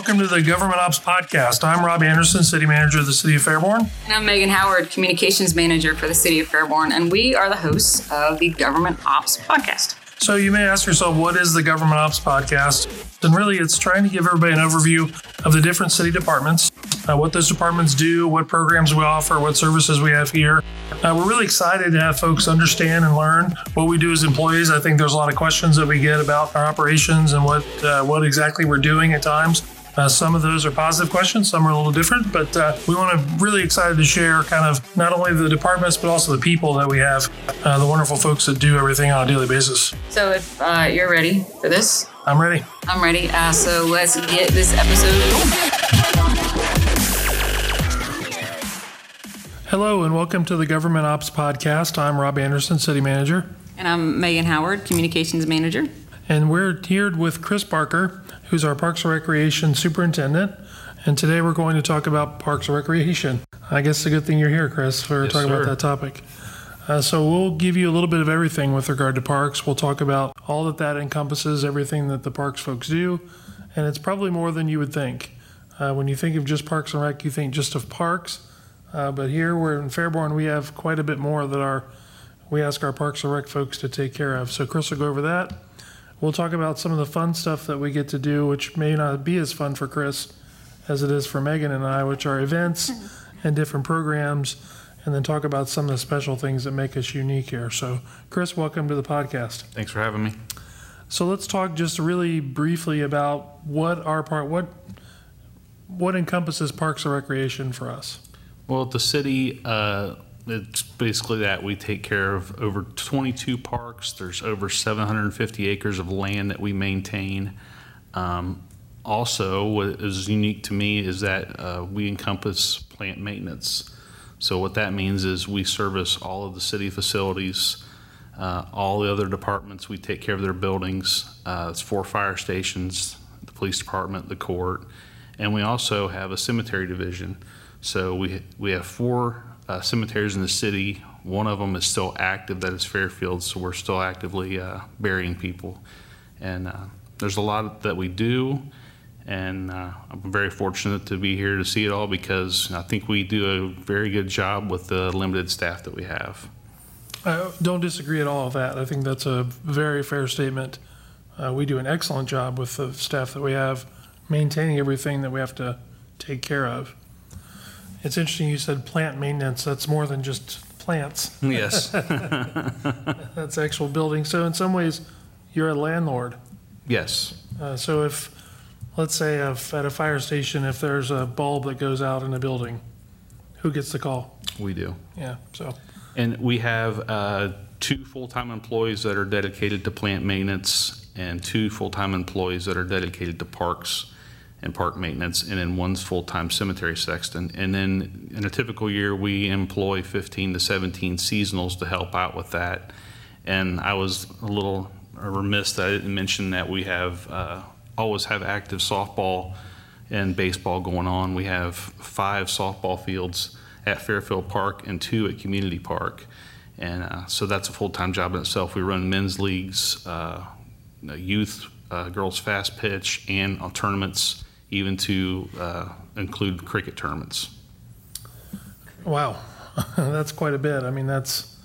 welcome to the Government Ops Podcast. I'm Rob Anderson, City Manager of the City of Fairborn. And I'm Megan Howard, Communications Manager for the City of Fairborn, and we are the hosts of the Government Ops Podcast. So you may ask yourself, what is the Government Ops Podcast? And really, it's trying to give everybody an overview of the different city departments, uh, what those departments do, what programs we offer, what services we have here. Uh, we're really excited to have folks understand and learn what we do as employees. I think there's a lot of questions that we get about our operations and what uh, what exactly we're doing at times. Uh, some of those are positive questions, some are a little different, but uh, we want to really excited to share kind of not only the departments, but also the people that we have, uh, the wonderful folks that do everything on a daily basis. So if uh, you're ready for this, I'm ready. I'm ready. Uh, so let's get this episode. Hello, and welcome to the Government Ops Podcast. I'm Rob Anderson, City Manager. And I'm Megan Howard, Communications Manager. And we're here with Chris Barker, who's our Parks and Recreation Superintendent. And today we're going to talk about Parks and Recreation. I guess it's a good thing you're here, Chris, for Yes, talking sir. about that topic. Uh, so we'll give you a little bit of everything with regard to parks. We'll talk about all that that encompasses, everything that the parks folks do, and it's probably more than you would think. Uh, when you think of just Parks and Rec, you think just of parks, uh, but here we're in Fairborn. We have quite a bit more that our we ask our Parks and Rec folks to take care of. So Chris will go over that. We'll talk about some of the fun stuff that we get to do, which may not be as fun for Chris as it is for Megan and I, which are events and different programs, and then talk about some of the special things that make us unique here. So, Chris, welcome to the podcast. Thanks for having me. So let's talk just really briefly about what our part what what encompasses Parks and Recreation for us. Well, the city, uh, it's basically that we take care of over 22 parks. There's over 750 acres of land that we maintain. Um, also, what is unique to me is that uh, we encompass plant maintenance. So, what that means is we service all of the city facilities, uh, all the other departments. We take care of their buildings. Uh, it's four fire stations, the police department, the court, and we also have a cemetery division. So we we have four uh, cemeteries in the city. One of them is still active. That is Fairfield. So we're still actively uh, burying people, and uh, there's a lot that we do. And uh, I'm very fortunate to be here to see it all because I think we do a very good job with the limited staff that we have. I don't disagree at all with that. I think that's a very fair statement. Uh, we do an excellent job with the staff that we have, maintaining everything that we have to take care of. It's interesting you said plant maintenance. That's more than just plants. Yes. That's actual building. So in some ways, you're a landlord. yes. Uh, so if, let's say, if at a fire station, if there's a bulb that goes out in a building, who gets the call? We do. Yeah. So And we have uh, two full-time employees that are dedicated to plant maintenance and two full-time employees that are dedicated to parks and park maintenance, and then one's full-time cemetery sexton. And then in a typical year, we employ 15 to 17 seasonals to help out with that. And I was a little remiss that I didn't mention that we have, uh, always have active softball and baseball going on. We have five softball fields at Fairfield Park and two at Community Park. And uh, so that's a full time job in itself. We run men's leagues, uh, youth, uh, girls fast pitch, and uh, tournaments, even to uh, include cricket tournaments. wow, that's quite a bit. I mean, that's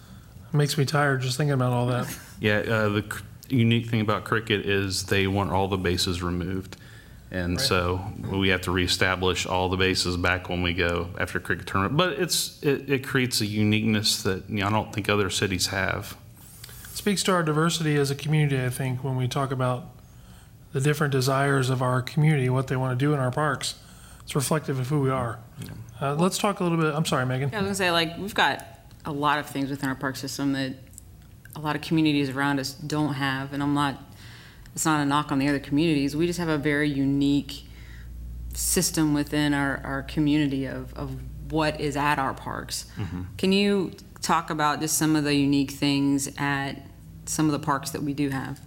makes me tired just thinking about all that. Yeah, uh, the cr- unique thing about cricket is they want all the bases removed. And Right. so we have to reestablish all the bases back when we go after cricket tournament. But it's it, it creates a uniqueness that you know, I don't think other cities have. It speaks to our diversity as a community, I think, when we talk about the different desires of our community, what they want to do in our parks. It's reflective of who we are. Uh, let's talk a little bit. I'm sorry, Megan. Yeah, I was gonna say, like, we've got a lot of things within our park system that a lot of communities around us don't have, and I'm not, it's not a knock on the other communities. We just have a very unique system within our, our community of, of what is at our parks. Can you talk about just some of the unique things at some of the parks that we do have?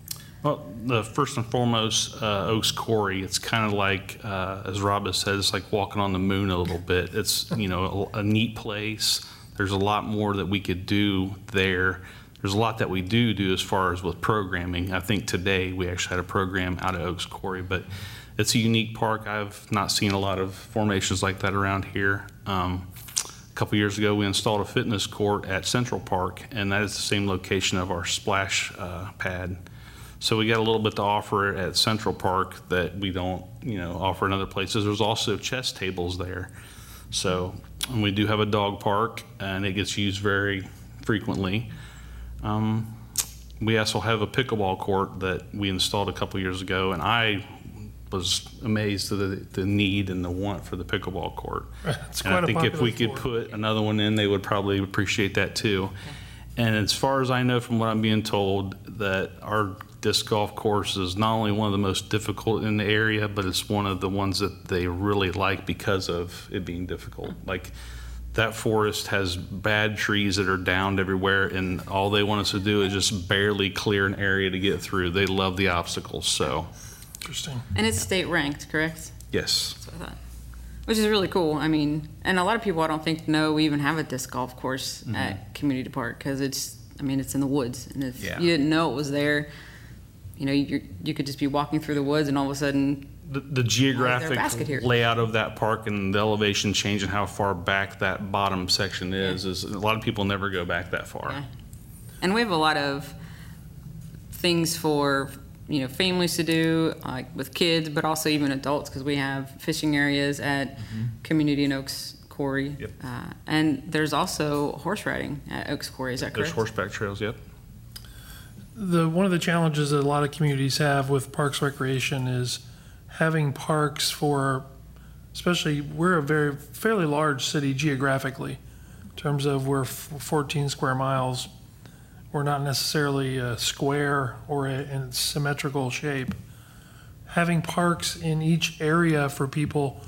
Well, the first and foremost, uh, Oakes Quarry. It's kind of like, uh, as Rob has said, it's like walking on the moon a little bit. It's you know a, a neat place. There's a lot more that we could do there. There's a lot that we do do as far as with programming. I think today we actually had a program out of Oakes Quarry, but it's a unique park. I've not seen a lot of formations like that around here. Um, a couple years ago, we installed a fitness court at Central Park, and that is the same location of our splash uh, pad. So we got a little bit to offer at Central Park that we don't, you know, offer in other places. There's also chess tables there. So and we do have a dog park, and it gets used very frequently. Um, we also have a pickleball court that we installed a couple years ago, and I was amazed at the, the need and the want for the pickleball court. It's And quite I a think if we could sport. put another one in, they would probably appreciate that too. And as far as I know from what I'm being told, that our disc golf course is not only one of the most difficult in the area, but it's one of the ones that they really like because of it being difficult. Like that forest has bad trees that are downed everywhere, and all they want us to do is just barely clear an area to get through. They love the obstacles, so Interesting. And it's state ranked, correct? yes. That's what I thought. Which is really cool. I mean, and a lot of people I don't think know we even have a disc golf course mm-hmm. at Community Park because it's, I mean, it's in the woods. And if Yeah. you didn't know it was there, you know, you you could just be walking through the woods and all of a sudden, The, the geographic layout of that park and the elevation change and how far back that bottom section is, is a lot of people never go back that far. Yeah. and we have a lot of things for you know families to do, like with kids, but also even adults because we have fishing areas at Community in Oakes Quarry. Yep. Uh, and there's also horse riding at Oakes Quarry. Is that There's correct? horseback trails, yep. The, one of the challenges that a lot of communities have with parks recreation is having parks for, especially, we're a very, fairly large city geographically. In terms of we're 14 square miles. We're not necessarily a square or a, in symmetrical shape. Having parks in each area for people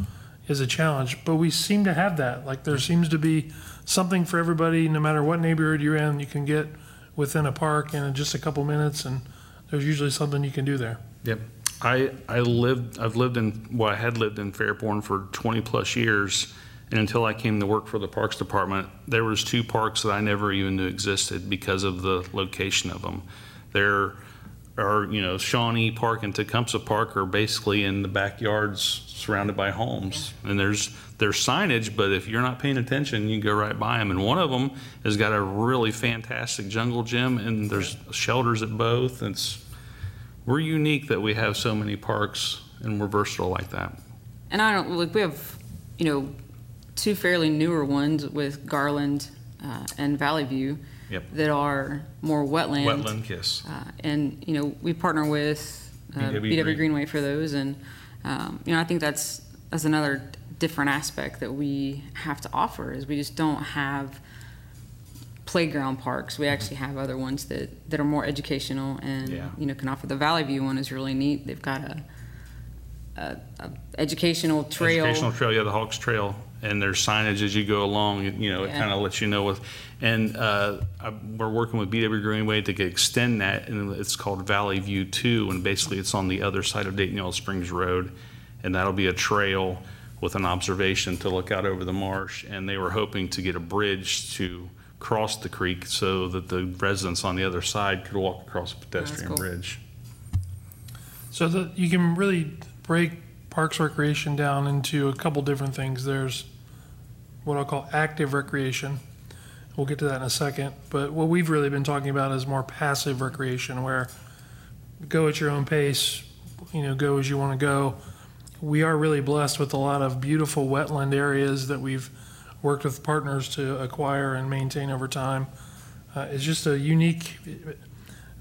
is a challenge, but we seem to have that. Like there seems to be something for everybody, no matter what neighborhood you're in, you can get within a park in just a couple minutes, and there's usually something you can do there. Yep. I, I lived, I've lived in, well, I had lived in Fairborn for 20 plus years. And until I came to work for the Parks Department, there was two parks that I never even knew existed because of the location of them. There are, you know, Shawnee Park and Tecumseh Park are basically in the backyards surrounded by homes. And there's, there's signage, but if you're not paying attention, you go right by them. And one of them has got a really fantastic jungle gym and there's shelters at both. It's, we're unique that we have so many parks and we're versatile like that. And I don't like we have, you know, two fairly newer ones with Garland uh, and Valley View Yep. that are more wetland. Wetland Kiss. Uh, and you know we partner with uh, BW BW, Green. Greenway for those, and um, you know I think that's that's another different aspect that we have to offer is we just don't have playground parks. We actually have other ones that, that are more educational and Yeah. you know can offer. The Valley View one is really neat. They've got a, a, a educational trail. Educational trail, yeah, the Hawks Trail. And there's signage as you go along, you- you know, it kind of lets you know with, and uh, I- we're working with BW Greenway to extend that, and it's called Valley View 2, and basically it's on the other side of Dayton Yellow Springs Road, and that'll be a trail with an observation to look out over the marsh, and they were hoping to get a bridge to cross the creek so that the residents on the other side could walk across a pedestrian cool. bridge. So that you can really break parks recreation down into a couple different things. There's what I'll call active recreation. We'll get to that in a second. But what we've really been talking about is more passive recreation, where go at your own pace, you know, go as you want to go. We are really blessed with a lot of beautiful wetland areas that we've worked with partners to acquire and maintain over time. Uh, it's just a unique.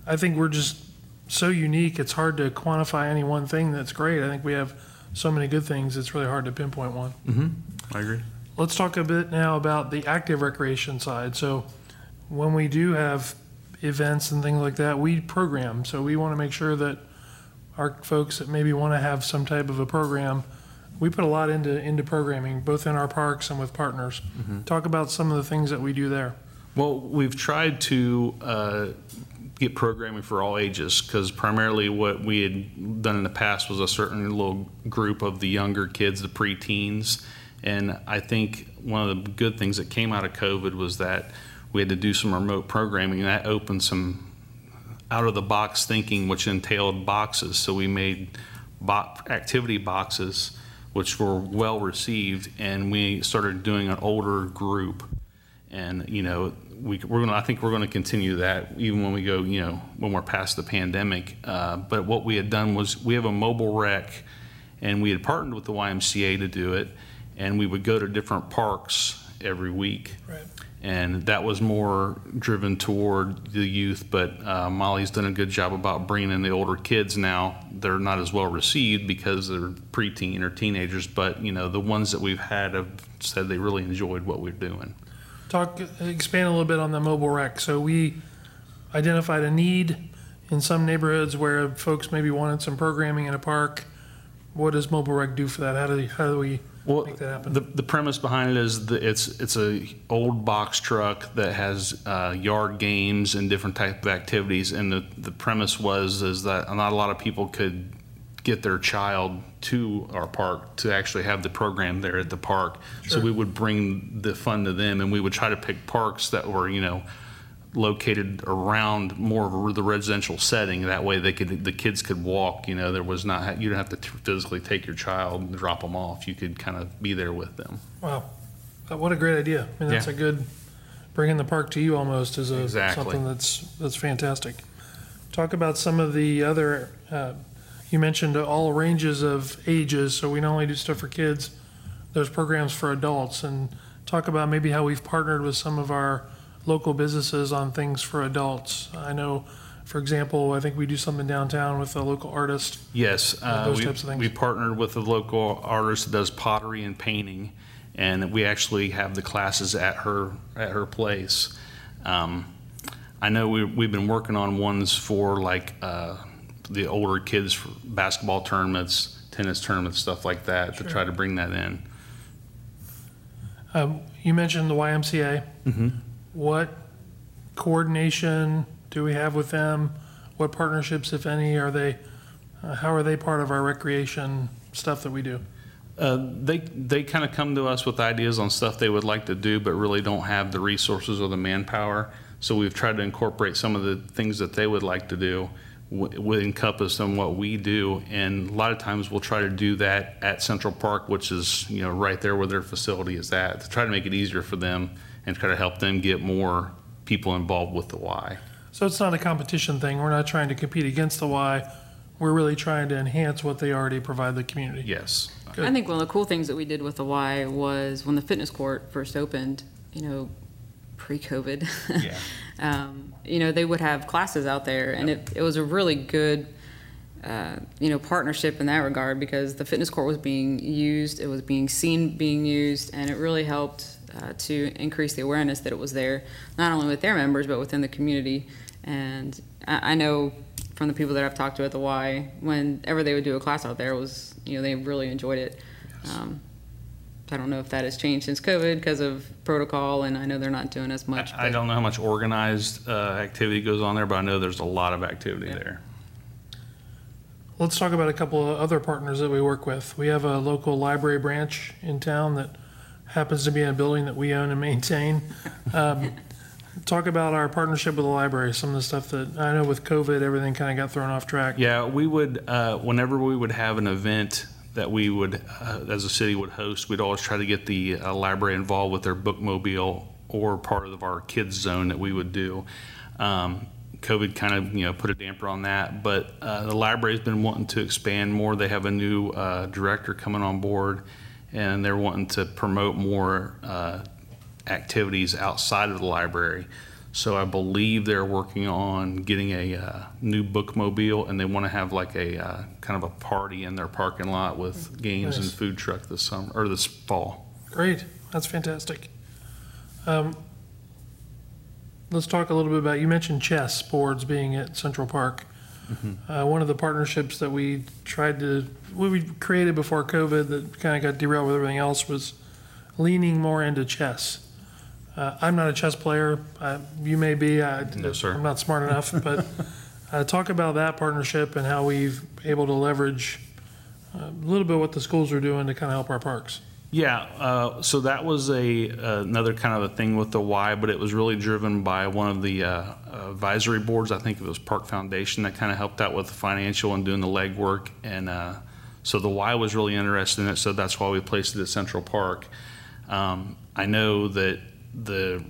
I think we're just so unique. It's hard to quantify any one thing that's great. I think we have so many good things. It's really hard to pinpoint one. Mm-hmm. I agree. Let's talk a bit now about the active recreation side. So, when we do have events and things like that, we program. So, we want to make sure that our folks that maybe want to have some type of a program, we put a lot into into programming, both in our parks and with partners. Talk about some of the things that we do there. Well, we've tried to uh, get programming for all ages because primarily what we had done in the past was a certain little group of the younger kids, the preteens. And I think one of the good things that came out of COVID was that we had to do some remote programming, and that opened some out of the box thinking, which entailed boxes. So we made bo- activity boxes, which were well received, and we started doing an older group. And, you know, we, we're gonna, I think we're gonna continue that even when we go, you know, when we're past the pandemic. Uh, but what we had done was, we have a mobile rec, and we had partnered with the YMCA to do it, and we would go to different parks every week. Right. And that was more driven toward the youth, but uh, Molly's done a good job about bringing in the older kids now. They're not as well received because they're preteen or teenagers, but, you know, the ones that we've had have said they really enjoyed what we're doing. Talk, expand a little bit on the mobile rec. So we identified a need in some neighborhoods where folks maybe wanted some programming in a park. What does mobile rec do for that? How do, how do we Well, make that happen? the, the premise behind it is that it's it's a old box truck that has uh, yard games and different type of activities. And the, the premise was is that not a lot of people could get their child to our park to actually have the program there at the park. So we would bring the fun to them, and we would try to pick parks that were you know located around more of the residential setting. That way, they could the kids could walk. You know, there was not you don't have to t- physically take your child and drop them off. You could kind of be there with them. Wow, Uh, what a great idea! I mean, that's Yeah. a good bringing the park to you almost is a Exactly. something that's that's fantastic. Talk about some of the other. Uh, you mentioned all ranges of ages, so we not only do stuff for kids. There's programs for adults, and talk about maybe how we've partnered with some of our local businesses on things for adults. I know, for example, I think we do something downtown with a local artist. Yes, uh, those we, types of things. we partnered with a local artist that does pottery and painting, and we actually have the classes at her at her place. Um, I know we, we've been working on ones for like uh, the older kids for basketball tournaments, tennis tournaments, stuff like that, to try to bring that in. Um, you mentioned the YMCA. Mhm. What coordination do we have with them? What partnerships, if any, are they? Uh, how are they part of our recreation stuff that we do? Uh, they they kind of come to us with ideas on stuff they would like to do, but really don't have the resources or the manpower. So we've tried to incorporate some of the things that they would like to do, would encompass on what we do. And a lot of times we'll try to do that at Central Park, which is you know right there where their facility is at, to try to make it easier for them and try to help them get more people involved with the Y. So it's not a competition thing. We're not trying to compete against the Y. We're really trying to enhance what they already provide the community. Yes. Good. I think one of the cool things that we did with the Y was when the fitness court first opened, you know, pre-COVID. Yeah. um, you know, they would have classes out there, and it, it was a really good, uh, you know, partnership in that regard because the fitness court was being used, it was being seen being used, and it really helped uh, to increase the awareness that it was there, not only with their members but within the community. And I, I know from the people that I've talked to at the Y, whenever they would do a class out there, it was you know they really enjoyed it. Um, I don't know if that has changed since COVID because of protocol, and I know they're not doing as much. I, I don't know how much organized uh, activity goes on there, but I know there's a lot of activity Yeah. there. Let's talk about a couple of other partners that we work with. We have a local library branch in town that happens to be in a building that we own and maintain. Um, talk about our partnership with the library, some of the stuff that I know with COVID, everything kind of got thrown off track. Yeah, we would, uh, whenever we would have an event that we would, uh, as a city would host, we'd always try to get the uh, library involved with their bookmobile or part of our kids zone that we would do. Um, COVID kind of, you know, put a damper on that, but uh, the library's been wanting to expand more. They have a new uh, director coming on board, and they're wanting to promote more uh, activities outside of the library. So I believe they're working on getting a uh, new bookmobile, and they want to have like a uh, kind of a party in their parking lot with games and food truck this summer or this fall. Great, that's fantastic. Um, let's talk a little bit about, you mentioned chess boards being at Central Park. Uh, one of the partnerships that we tried to, we we created before COVID that kind of got derailed with everything else was leaning more into chess. Uh, I'm not a chess player. Uh, you may be. I, No, sir. I'm not smart enough, but uh, talk about that partnership and how we've able to leverage uh, a little bit what the schools are doing to kind of help our parks. Yeah, uh, so that was a another kind of a thing with the why, but it was really driven by one of the uh, advisory boards. I think it was Park Foundation that kind of helped out with the financial and doing the legwork, and uh, So the Y was really interested in it, so that's why we placed it at Central Park. Um, I know that the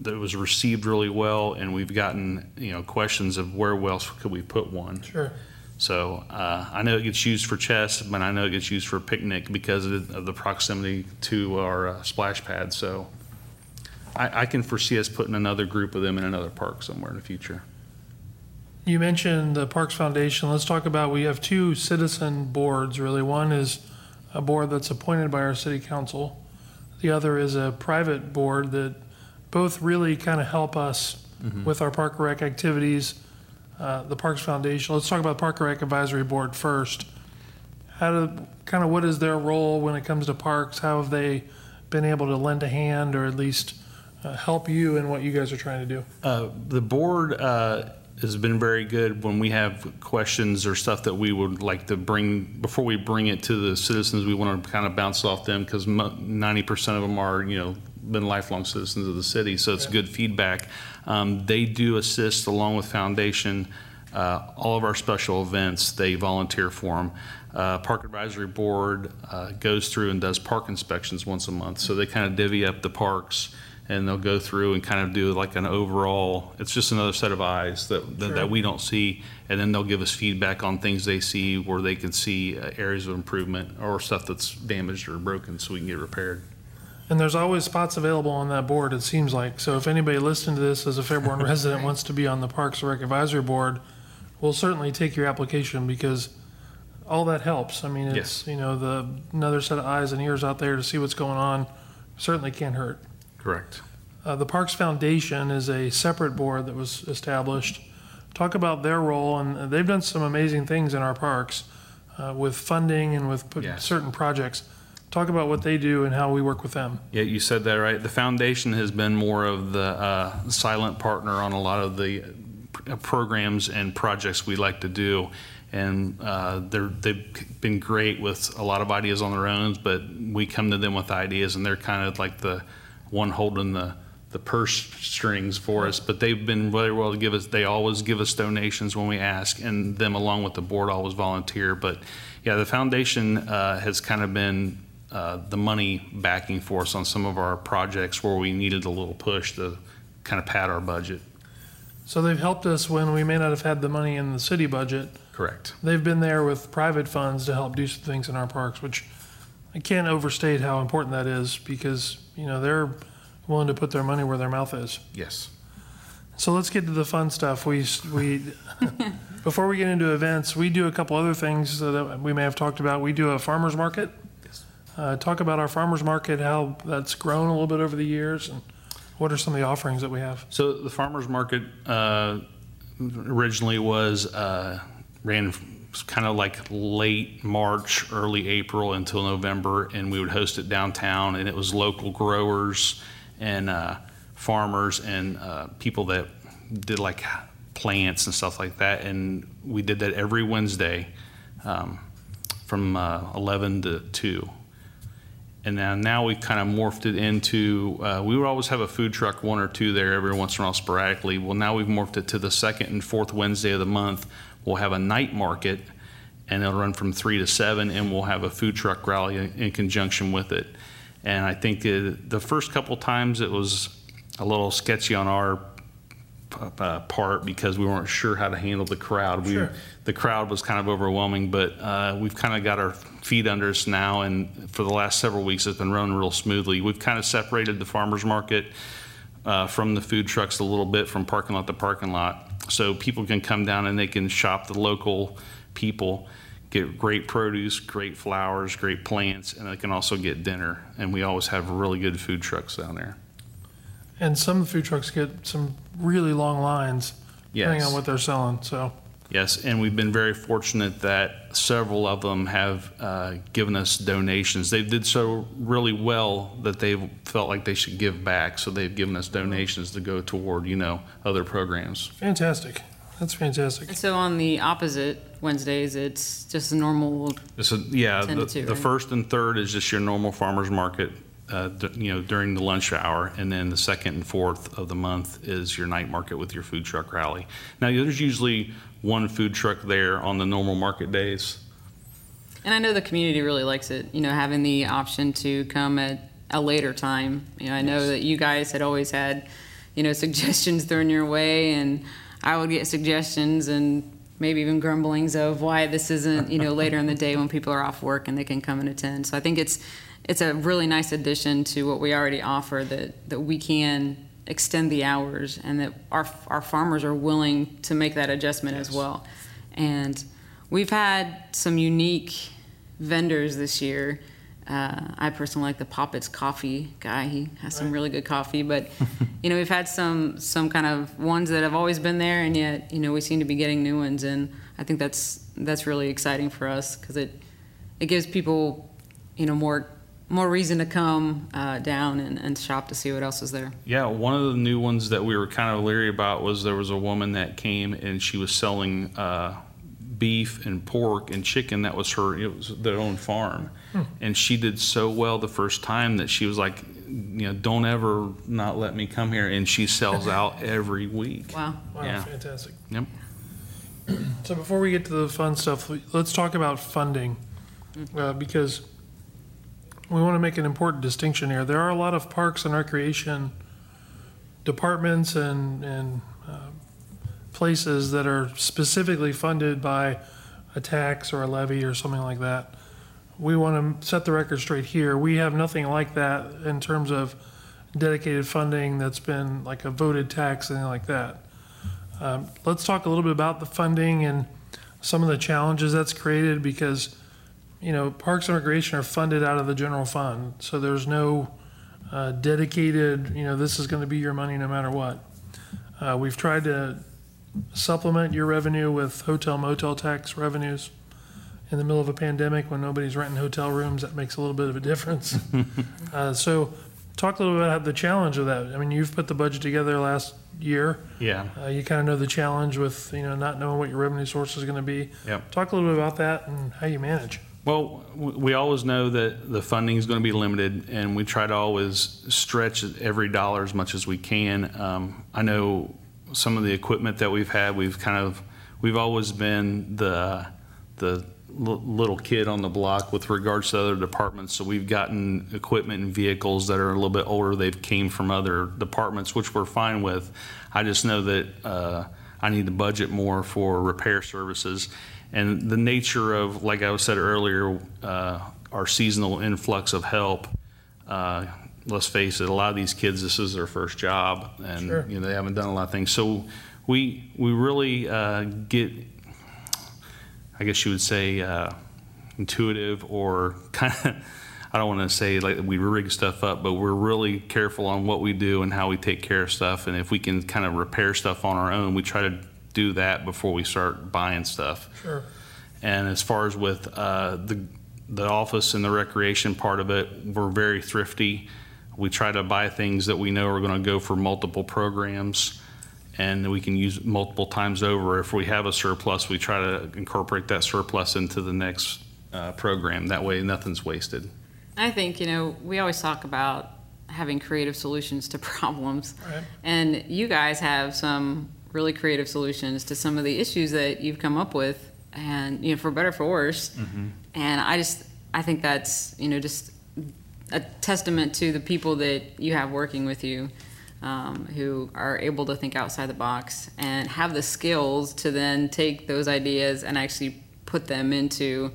that it was received really well, and we've gotten you know questions of where else could we put one. Sure. So uh, I know it gets used for chess, but I know it gets used for picnic because of the, of the proximity to our uh, splash pad. So I, I can foresee us putting another group of them in another park somewhere in the future. You mentioned the Parks Foundation. Let's talk about, we have two citizen boards, really. One is a board that's appointed by our city council. The other is a private board that both really kind of help us with our park and rec activities. Uh, The Parks Foundation, let's talk about the Park and Rec Advisory Board first. How do, kind of what is their role when it comes to parks? How have they been able to lend a hand or at least uh, help you in what you guys are trying to do? Uh, the board uh, has been very good when we have questions or stuff that we would like to bring before we bring it to the citizens. We want to kind of bounce off them because ninety percent of them are you know been lifelong citizens of the city, so it's good feedback. Um, they do assist along with Foundation. Uh, all of our special events, they volunteer for them. Uh, Park Advisory Board uh, goes through and does park inspections once a month, so they kind of divvy up the parks and they'll go through and kind of do like an overall, it's just another set of eyes that, that, Sure. that we don't see. And then they'll give us feedback on things they see where they can see uh, areas of improvement or stuff that's damaged or broken so we can get repaired. And there's always spots available on that board, it seems like. So if anybody listening to this as a Fairborn resident wants to be on the Parks Rec Advisory Board, we'll certainly take your application because all that helps. I mean, it's, Yes. you know, the, another set of eyes and ears out there to see what's going on certainly can't hurt. Correct. Uh, the Parks Foundation is a separate board that was established. Talk about their role, and they've done some amazing things in our parks uh, with funding and with put- Yes. certain projects. Talk about what they do and how we work with them. Yeah, you said that right. The foundation has been more of the uh, silent partner on a lot of the uh, programs and projects we like to do. And uh, they're, they've been great with a lot of ideas on their own, but we come to them with ideas and they're kind of like the one holding the, the purse strings for us. But they've been very well to give us, they always give us donations when we ask and them along with the board always volunteer. But yeah, the foundation uh, has kind of been uh, the money backing for us on some of our projects where we needed a little push to kind of pad our budget. So they've helped us when we may not have had the money in the city budget. Correct. They've been there with private funds to help do some things in our parks, which I can't overstate how important that is because, you know, they're willing to put their money where their mouth is. Yes. So let's get to the fun stuff. We, we, before we get into events, we do a couple other things that we may have talked about. We do a farmer's market. Yes. Uh, talk about our farmer's market, how that's grown a little bit over the years and what are some of the offerings that we have? So the farmer's market uh, originally was, uh, ran kind of like late March, early April until November, and we would host it downtown, and it was local growers and uh, farmers and uh, people that did like plants and stuff like that, and we did that every Wednesday um, from uh, 11 to 2 and now now we kind of morphed it into uh, we would always have a food truck one or two there every once in a while sporadically. Well now we've morphed it to the second and fourth wednesday of the month we'll have a night market and it'll run from three to seven and we'll have a food truck rally in, in conjunction with it and i think the, the first couple times it was a little sketchy on our uh, part because we weren't sure how to handle the crowd. We, Sure. The crowd was kind of overwhelming, but uh, we've kind of got our feet under us now, and for the last several weeks, it's been running real smoothly. We've kind of separated the farmers market uh, from the food trucks a little bit, from parking lot to parking lot, so people can come down and they can shop the local people, get great produce, great flowers, great plants, and they can also get dinner. And we always have really good food trucks down there. And some of the food trucks get some really long lines depending on what they're selling. So Yes, and we've been very fortunate that several of them have uh, given us donations. They did so really well that they felt like they should give back, so they've given us donations to go toward, you know, other programs. fantastic. That's fantastic. And so on the opposite Wednesdays, it's just a normal, So, yeah, 10 the, to two, the right? first and third is just your normal farmer's market, uh, d- you know, during the lunch hour, and then the second and fourth of the month is your night market with your food truck rally. Now, there's usually one food truck there on the normal market days. And I know the community really likes it, you know, having the option to come at a later time. You know, I know that you guys had always had, you know, suggestions thrown your way, and I would get suggestions and maybe even grumblings of why this isn't, you know, later in the day when people are off work and they can come and attend. So I think it's it's a really nice addition to what we already offer that that we can extend the hours and that our our farmers are willing to make that adjustment as well. And we've had some unique vendors this year. Uh, I personally like the Poppets Coffee guy. He has some really good coffee, but you know we've had some some kind of ones that have always been there, and yet you know we seem to be getting new ones, and I think that's that's really exciting for us because it it gives people you know more more reason to come uh, down and, and shop to see what else is there. Yeah, one of the new ones that we were kind of leery about was there was a woman that came and she was selling uh, beef and pork and chicken. That was her, it was their own farm. And she did so well the first time that she was like, you know, don't ever not let me come here. And she sells out every week. Wow. Wow, Yeah. fantastic. Yep. So before we get to the fun stuff, let's talk about funding, uh, because we want to make an important distinction here. There are a lot of parks and recreation departments and, and uh, places that are specifically funded by a tax or a levy or something like that. We want to set the record straight here. We have nothing like that in terms of dedicated funding that's been like a voted tax, anything like that. Um, Let's talk a little bit about the funding and some of the challenges that's created because, you know, Parks and Recreation are funded out of the general fund. So there's no uh, dedicated, you know, this is going to be your money no matter what. Uh, We've tried to supplement your revenue with hotel motel tax revenues. In the middle of a pandemic, when nobody's renting hotel rooms, that makes a little bit of a difference. Uh, So talk a little bit about the challenge of that. I mean, you've put the budget together last year. Yeah. Uh, you kind of know the challenge with, you know, not knowing what your revenue source is going to be. Yep. Talk a little bit about that and how you manage. Well, we always know that the funding is going to be limited, and we try to always stretch every dollar as much as we can. Um, I know some of the equipment that we've had, we've kind of, we've always been the the little kid on the block with regards to other departments. So we've gotten equipment and vehicles that are a little bit older. They've came from other departments, which we're fine with. I just know that uh, I need to budget more for repair services. And the nature of, like I said earlier, uh, our seasonal influx of help. Uh, let's face it, a lot of these kids, this is their first job, and Sure. you know they haven't done a lot of things. So we we really uh, get I guess you would say uh, intuitive or kind of. I don't want to say like we rig stuff up, but we're really careful on what we do and how we take care of stuff. And if we can kind of repair stuff on our own, we try to do that before we start buying stuff. Sure. And as far as with uh, the the office and the recreation part of it, we're very thrifty. We try to buy things that we know are going to go for multiple programs, and we can use multiple times over. If we have a surplus, we try to incorporate that surplus into the next uh, program. That way, nothing's wasted. I think, you know, we always talk about having creative solutions to problems. Right. And you guys have some really creative solutions to some of the issues that you've come up with, and, you know, for better or for worse. And I just, I think that's, you know, just a testament to the people that you have working with you um, who are able to think outside the box and have the skills to then take those ideas and actually put them into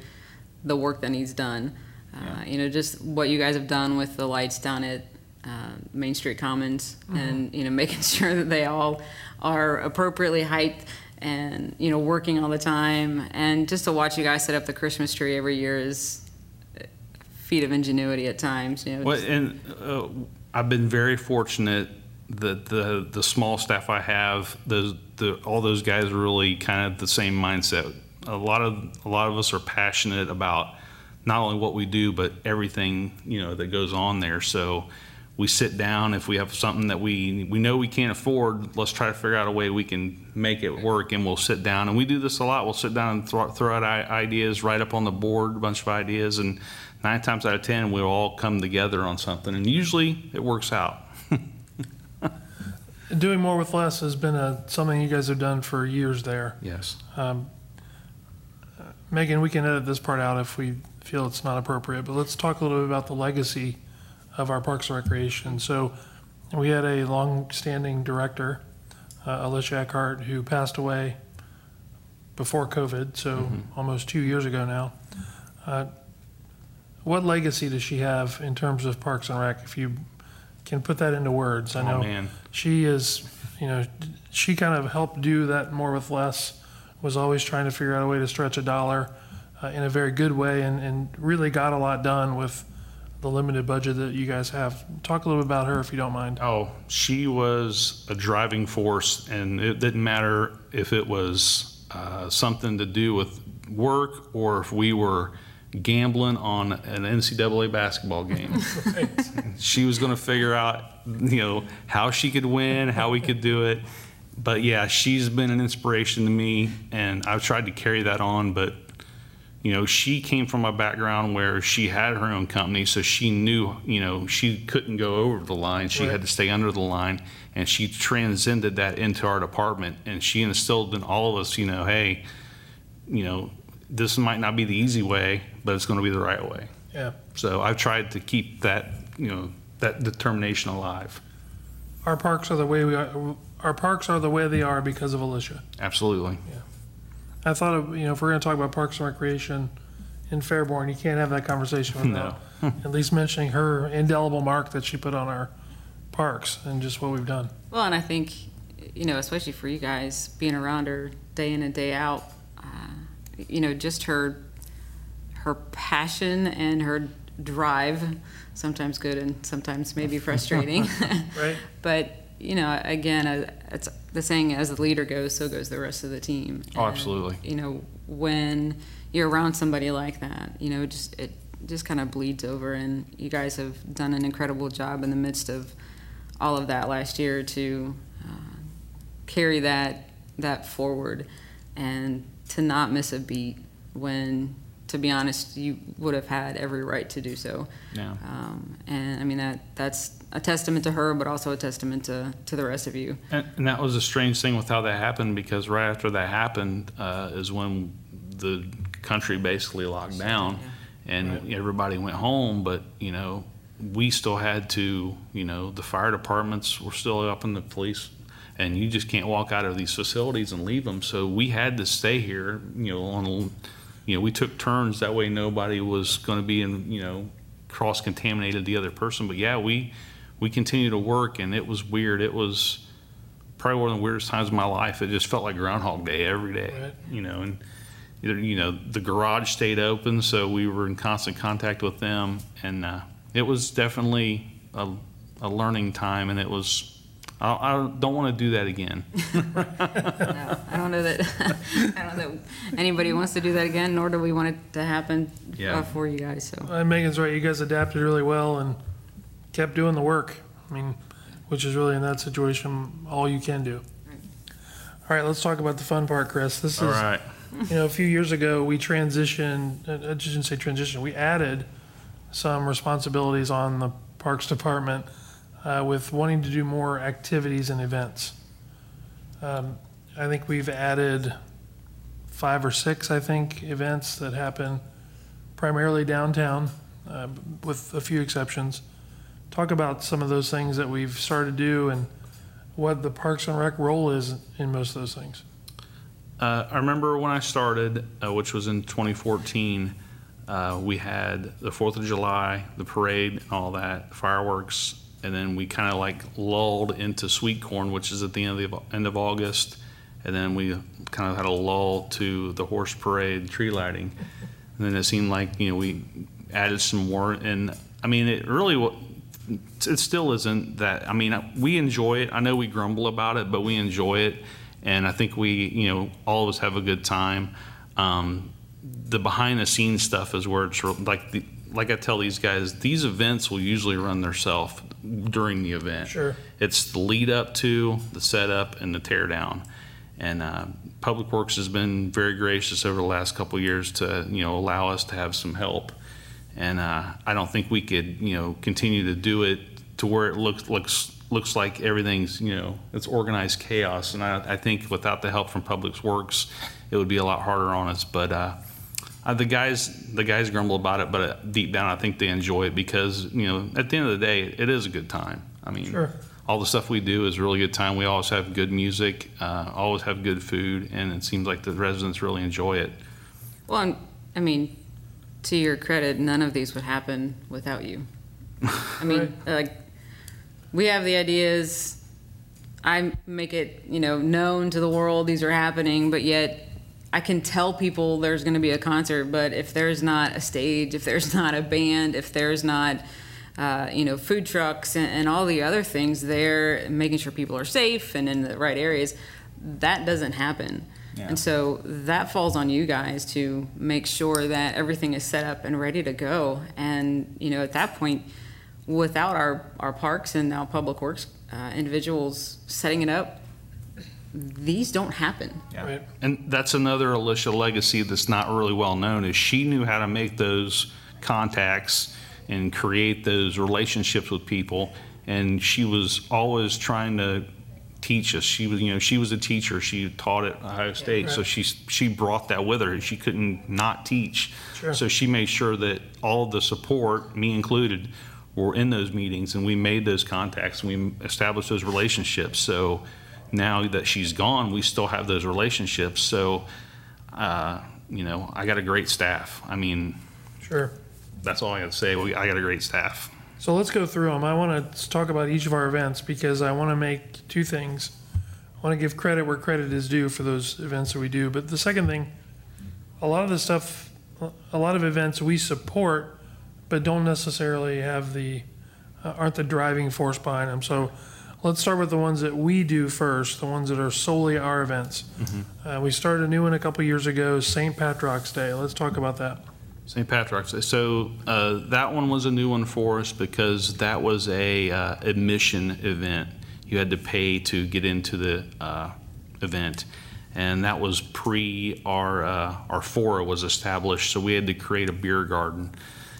the work that needs done. Uh, you know, just what you guys have done with the lights down at uh, Main Street Commons, and you know, making sure that they all are appropriately height and you know, working all the time, and just to watch you guys set up the Christmas tree every year is a feat of ingenuity at times. You know, Well, and uh, I've been very fortunate that the the small staff I have, those the all those guys are really kind of the same mindset. A lot of a lot of us are passionate about not only what we do, but everything you know that goes on there. So we sit down if we have something that we we know we can't afford. Let's try to figure out a way we can make it work, and we'll sit down. And we do this a lot. We'll sit down and throw, throw out ideas, write up on the board a bunch of ideas, and nine times out of ten we'll all come together on something, and usually it works out. Doing more with less has been a, something you guys have done for years there. Yes. Um, Megan, we can edit this part out if we feel it's not appropriate, but let's talk a little bit about the legacy of our Parks and Recreation. So we had a long-standing director, uh, Alicia Eckhart, who passed away before COVID, so almost two years ago now. Uh, What legacy does she have in terms of Parks and Rec? If you can put that into words, I Oh, know man. she is, you know, she kind of helped do that more with less, was always trying to figure out a way to stretch a dollar uh, in a very good way and, and really got a lot done with the limited budget that you guys have. Talk a little bit about her if you don't mind. Oh, she was a driving force, and it didn't matter if it was uh, something to do with work or if we were gambling on an NCAA basketball game. she was going to figure out, you know, how she could win, how we could do it. But yeah, she's been an inspiration to me, and I've tried to carry that on. But you know, she came from a background where she had her own company, so she knew, you know, she couldn't go over the line. She Right. had to stay under the line, and she transcended that into our department. And she instilled in all of us, you know, hey, you know, this might not be the easy way, but it's going to be the right way. Yeah. So I've tried to keep that, you know, that determination alive. Our parks are the way we are, our parks are the way they are because of Alicia. Absolutely. I thought of, you know, if we're going to talk about Parks and Recreation in Fairborn, you can't have that conversation without at least mentioning her indelible mark that she put on our parks and just what we've done. Well, and I think, you know, especially for you guys, being around her day in and day out, uh, you know, just her her passion and her drive, sometimes good and sometimes maybe frustrating. Right. but you know, again, uh, it's the saying: as the leader goes, so goes the rest of the team. Oh, absolutely. You know, when you're around somebody like that, you know, just it just kind of bleeds over, and you guys have done an incredible job in the midst of all of that last year to uh, carry that that forward and to not miss a beat when to be honest you would have had every right to do so Yeah. um, and i mean that that's a testament to her but also a testament to to the rest of you And, and that was a strange thing with how that happened because right after that happened uh, is when the country basically locked down and everybody went home. But you know, we still had to. You know, the fire departments were still up in the police, and you just can't walk out of these facilities and leave them. So we had to stay here. You know, on you know, we took turns that way nobody was going to be in you know cross contaminated the other person. But yeah, we we continued to work, and it was weird. It was probably one of the weirdest times of my life. It just felt like Groundhog Day every day, Right. you know. And either, you know, the garage stayed open, so we were in constant contact with them, and uh, it was definitely a, a learning time. And it was, I, I don't want to do that again. no, i don't know that i don't know anybody wants to do that again nor do we want it to happen Yeah. uh, for you guys so And Megan's right. You guys adapted really well and kept doing the work. I mean, which is really in that situation all you can do. All right, let's talk about the fun part, Chris. This All is, right. you know, a few years ago we transitioned. uh, I shouldn't say transition. We added some responsibilities on the Parks Department uh, with wanting to do more activities and events. Um, I think we've added five or six, I think, events that happen primarily downtown, uh, with a few exceptions. Talk about some of those things that we've started to do and what the Parks and Rec role is in most of those things. Uh, I remember when I started, uh, which was in 2014, uh, we had the 4th of July, the parade, and all that, fireworks, and then we kind of like lulled into Sweet Corn, which is at the end of the end of August, and then we kind of had a lull to the horse parade, tree lighting, and then it seemed like you know we added some more, and I mean it really it still isn't that. I mean, we enjoy it. I know we grumble about it, but we enjoy it, and I think we, you know, all of us have a good time. Um, the behind the scenes stuff is where it's like the, like I tell these guys, these events will usually run themselves during the event. Sure. It's the lead up to the setup and the tear down. And uh, Public Works has been very gracious over the last couple of years to you know allow us to have some help. And uh, I don't think we could you know continue to do it to where it looks looks looks like everything's you know it's organized chaos. And I, I think without the help from Public Works, it would be a lot harder on us. But uh, Uh, the guys, the guys grumble about it, but uh, deep down, I think they enjoy it because you know, at the end of the day, it is a good time. I mean, Sure. all the stuff we do is a really good time. We always have good music, uh, always have good food, and it seems like the residents really enjoy it. Well, and, I mean, to your credit, none of these would happen without you. I mean, like, we have the ideas. I make it, you know, known to the world these are happening, but yet I can tell people there's going to be a concert. But if there's not a stage, if there's not a band, if there's not, uh, you know, food trucks and, and all the other things there, making sure people are safe and in the right areas, that doesn't happen. Yeah. And so that falls on you guys to make sure that everything is set up and ready to go. And, you know, at that point, without our, our parks and now public works uh, individuals setting it up, these don't happen. Yeah. Right. And that's another Alicia legacy that's not really well known is she knew how to make those contacts and create those relationships with people. And she was always trying to teach us. She was, you know, she was a teacher. She taught at Ohio State, so Right. she she brought that with her. She couldn't not teach. Sure. So she made sure that all of the support, me included, were in those meetings, and we made those contacts. and We established those relationships. So now that she's gone, we still have those relationships. So, uh, you know, I got a great staff. I mean, Sure. that's all I got to say. We, I got a great staff. So let's go through them. I want to talk about each of our events because I want to make two things. I want to give credit where credit is due for those events that we do. But the second thing, a lot of the stuff, a lot of events we support, but don't necessarily have the, uh, aren't the driving force behind them. So let's start with the ones that we do first, the ones that are solely our events. Uh, we started a new one a couple years ago, St. Patrick's Day. Let's talk about that. St. Patrick's Day. So uh, that one was a new one for us because that was a uh, admission event. You had to pay to get into the uh, event, and that was pre our uh, our fora was established. So we had to create a beer garden,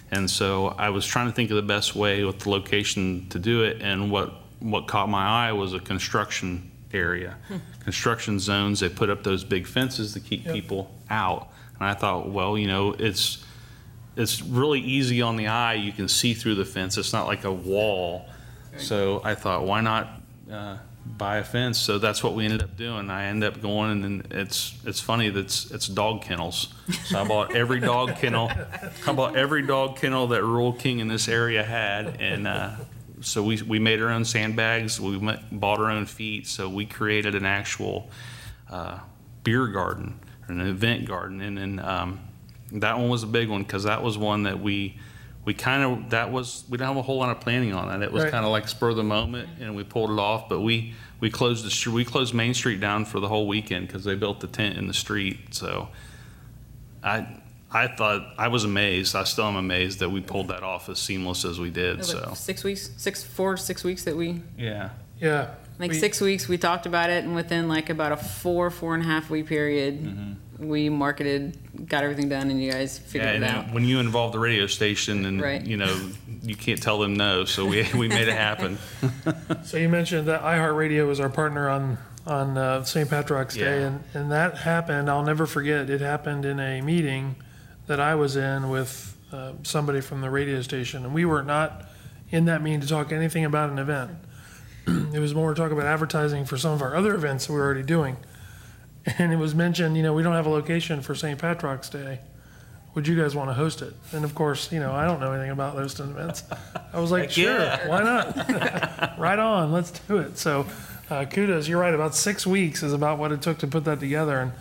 and so I was trying to think of the best way with the location to do it. And what what caught my eye was a construction area, construction zones. They put up those big fences to keep Yep. people out. And I thought, well, you know, it's it's really easy on the eye. You can see through the fence. It's not like a wall. So I thought, why not uh, buy a fence? So that's what we ended up doing. I ended up going, and then it's it's funny that it's, it's dog kennels. So I bought every dog kennel. I bought every dog kennel that Rural King in this area had, and uh, so we we made our own sandbags. We met, bought our own feet. So we created an actual uh, beer garden, an event garden, and then. Um, that one was a big one because that was one that we we kind of that was we didn't have a whole lot of planning on it. It was Right. kind of like spur of the moment, and we pulled it off. But we we closed the we closed Main Street down for the whole weekend because they built the tent in the street. So I I thought I was amazed. I still am amazed that we pulled that off as seamless as we It did. was like So six weeks, six, four, six weeks that we yeah, Yeah. like we- six weeks we talked about it and within like about a four four and a half week period Mm-hmm. we marketed got everything done and you guys yeah. figured And it out when you involve the radio station, and Right. you know you can't tell them no. So we we made it happen. So you mentioned that iHeartRadio was our partner on on uh, St. Patrick's Day, and, and that happened. I'll never forget. It happened in a meeting that I was in with uh, somebody from the radio station, and we were not in that meeting to talk anything about an event. it was more to talk about advertising for some of our other events that we we're already doing. And it was mentioned, you know, we don't have a location for St. Patrick's Day. Would you guys want to host it? And of course, you know, I don't know anything about hosting events. I was like, Heck sure, yeah. why not? right on, let's do it. So, uh, kudos. You're right. About six weeks is about what it took to put that together, and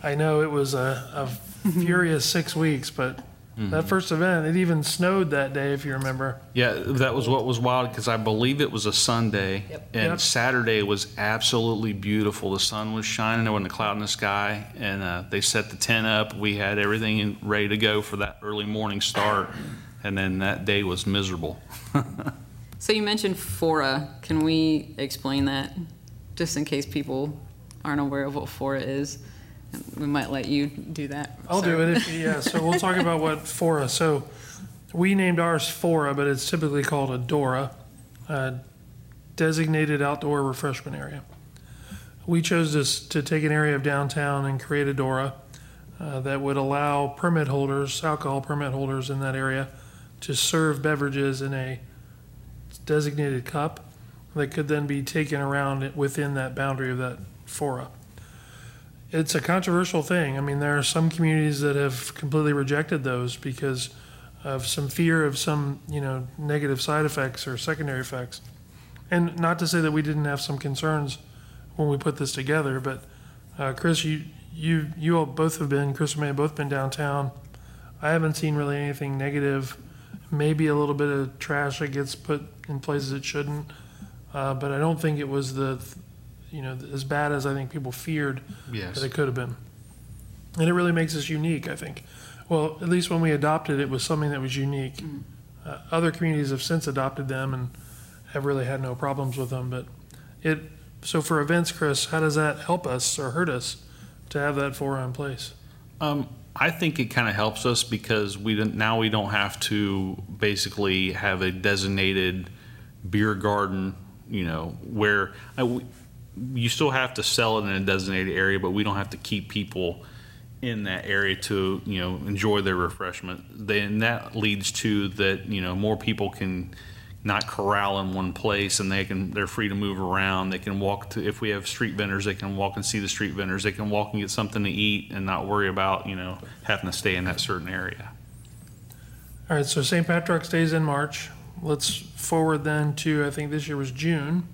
I know it was a, a furious six weeks. But that first event, it even snowed that day, if you remember. Yeah, that was what was wild because I believe it was a Sunday, Yep. and Yep. Saturday was absolutely beautiful. The sun was shining, there wasn't a cloud in the sky, and uh, they set the tent up. We had everything in- ready to go for that early morning start, and then that day was miserable. so you mentioned fora can we explain that just in case people aren't aware of what fora is we might let you do that I'll do it. If, yeah. So we'll talk about what Fora. So we named ours Fora, but it's typically called a Dora, a designated outdoor refreshment area. We chose this to take an area of downtown and create a Dora. uh, that would allow permit holders, alcohol permit holders in that area, to serve beverages in a designated cup that could then be taken around within that boundary of that fora. It's a controversial thing. I mean, there are some communities that have completely rejected those because of some fear of some, you know, negative side effects or secondary effects. And not to say that we didn't have some concerns when we put this together, but uh, Chris, you you you all both have been, Chris and May have both been downtown. I haven't seen really anything negative. Maybe a little bit of trash that gets put in places it shouldn't, uh, but I don't think it was the, you know, as bad as I think people feared Yes. that it could have been. And it really makes us unique, I think. Well, at least when we adopted it, was something that was unique. Uh, other communities have since adopted them and have really had no problems with them. But it so for events, Chris, how does that help us or hurt us to have that fora in place? Um, I think it kind of helps us because we now we don't have to basically have a designated beer garden, you know, where I, we- you still have to sell it in a designated area, but we don't have to keep people in that area to, you know, enjoy their refreshment. Then that leads to that, you know, more people can not corral in one place and they can they're free to move around they can walk to if we have street vendors they can walk and see the street vendors they can walk and get something to eat and not worry about you know having to stay in that certain area All right, so St. Patrick's Day is in March. Let's forward then to I think this year was June.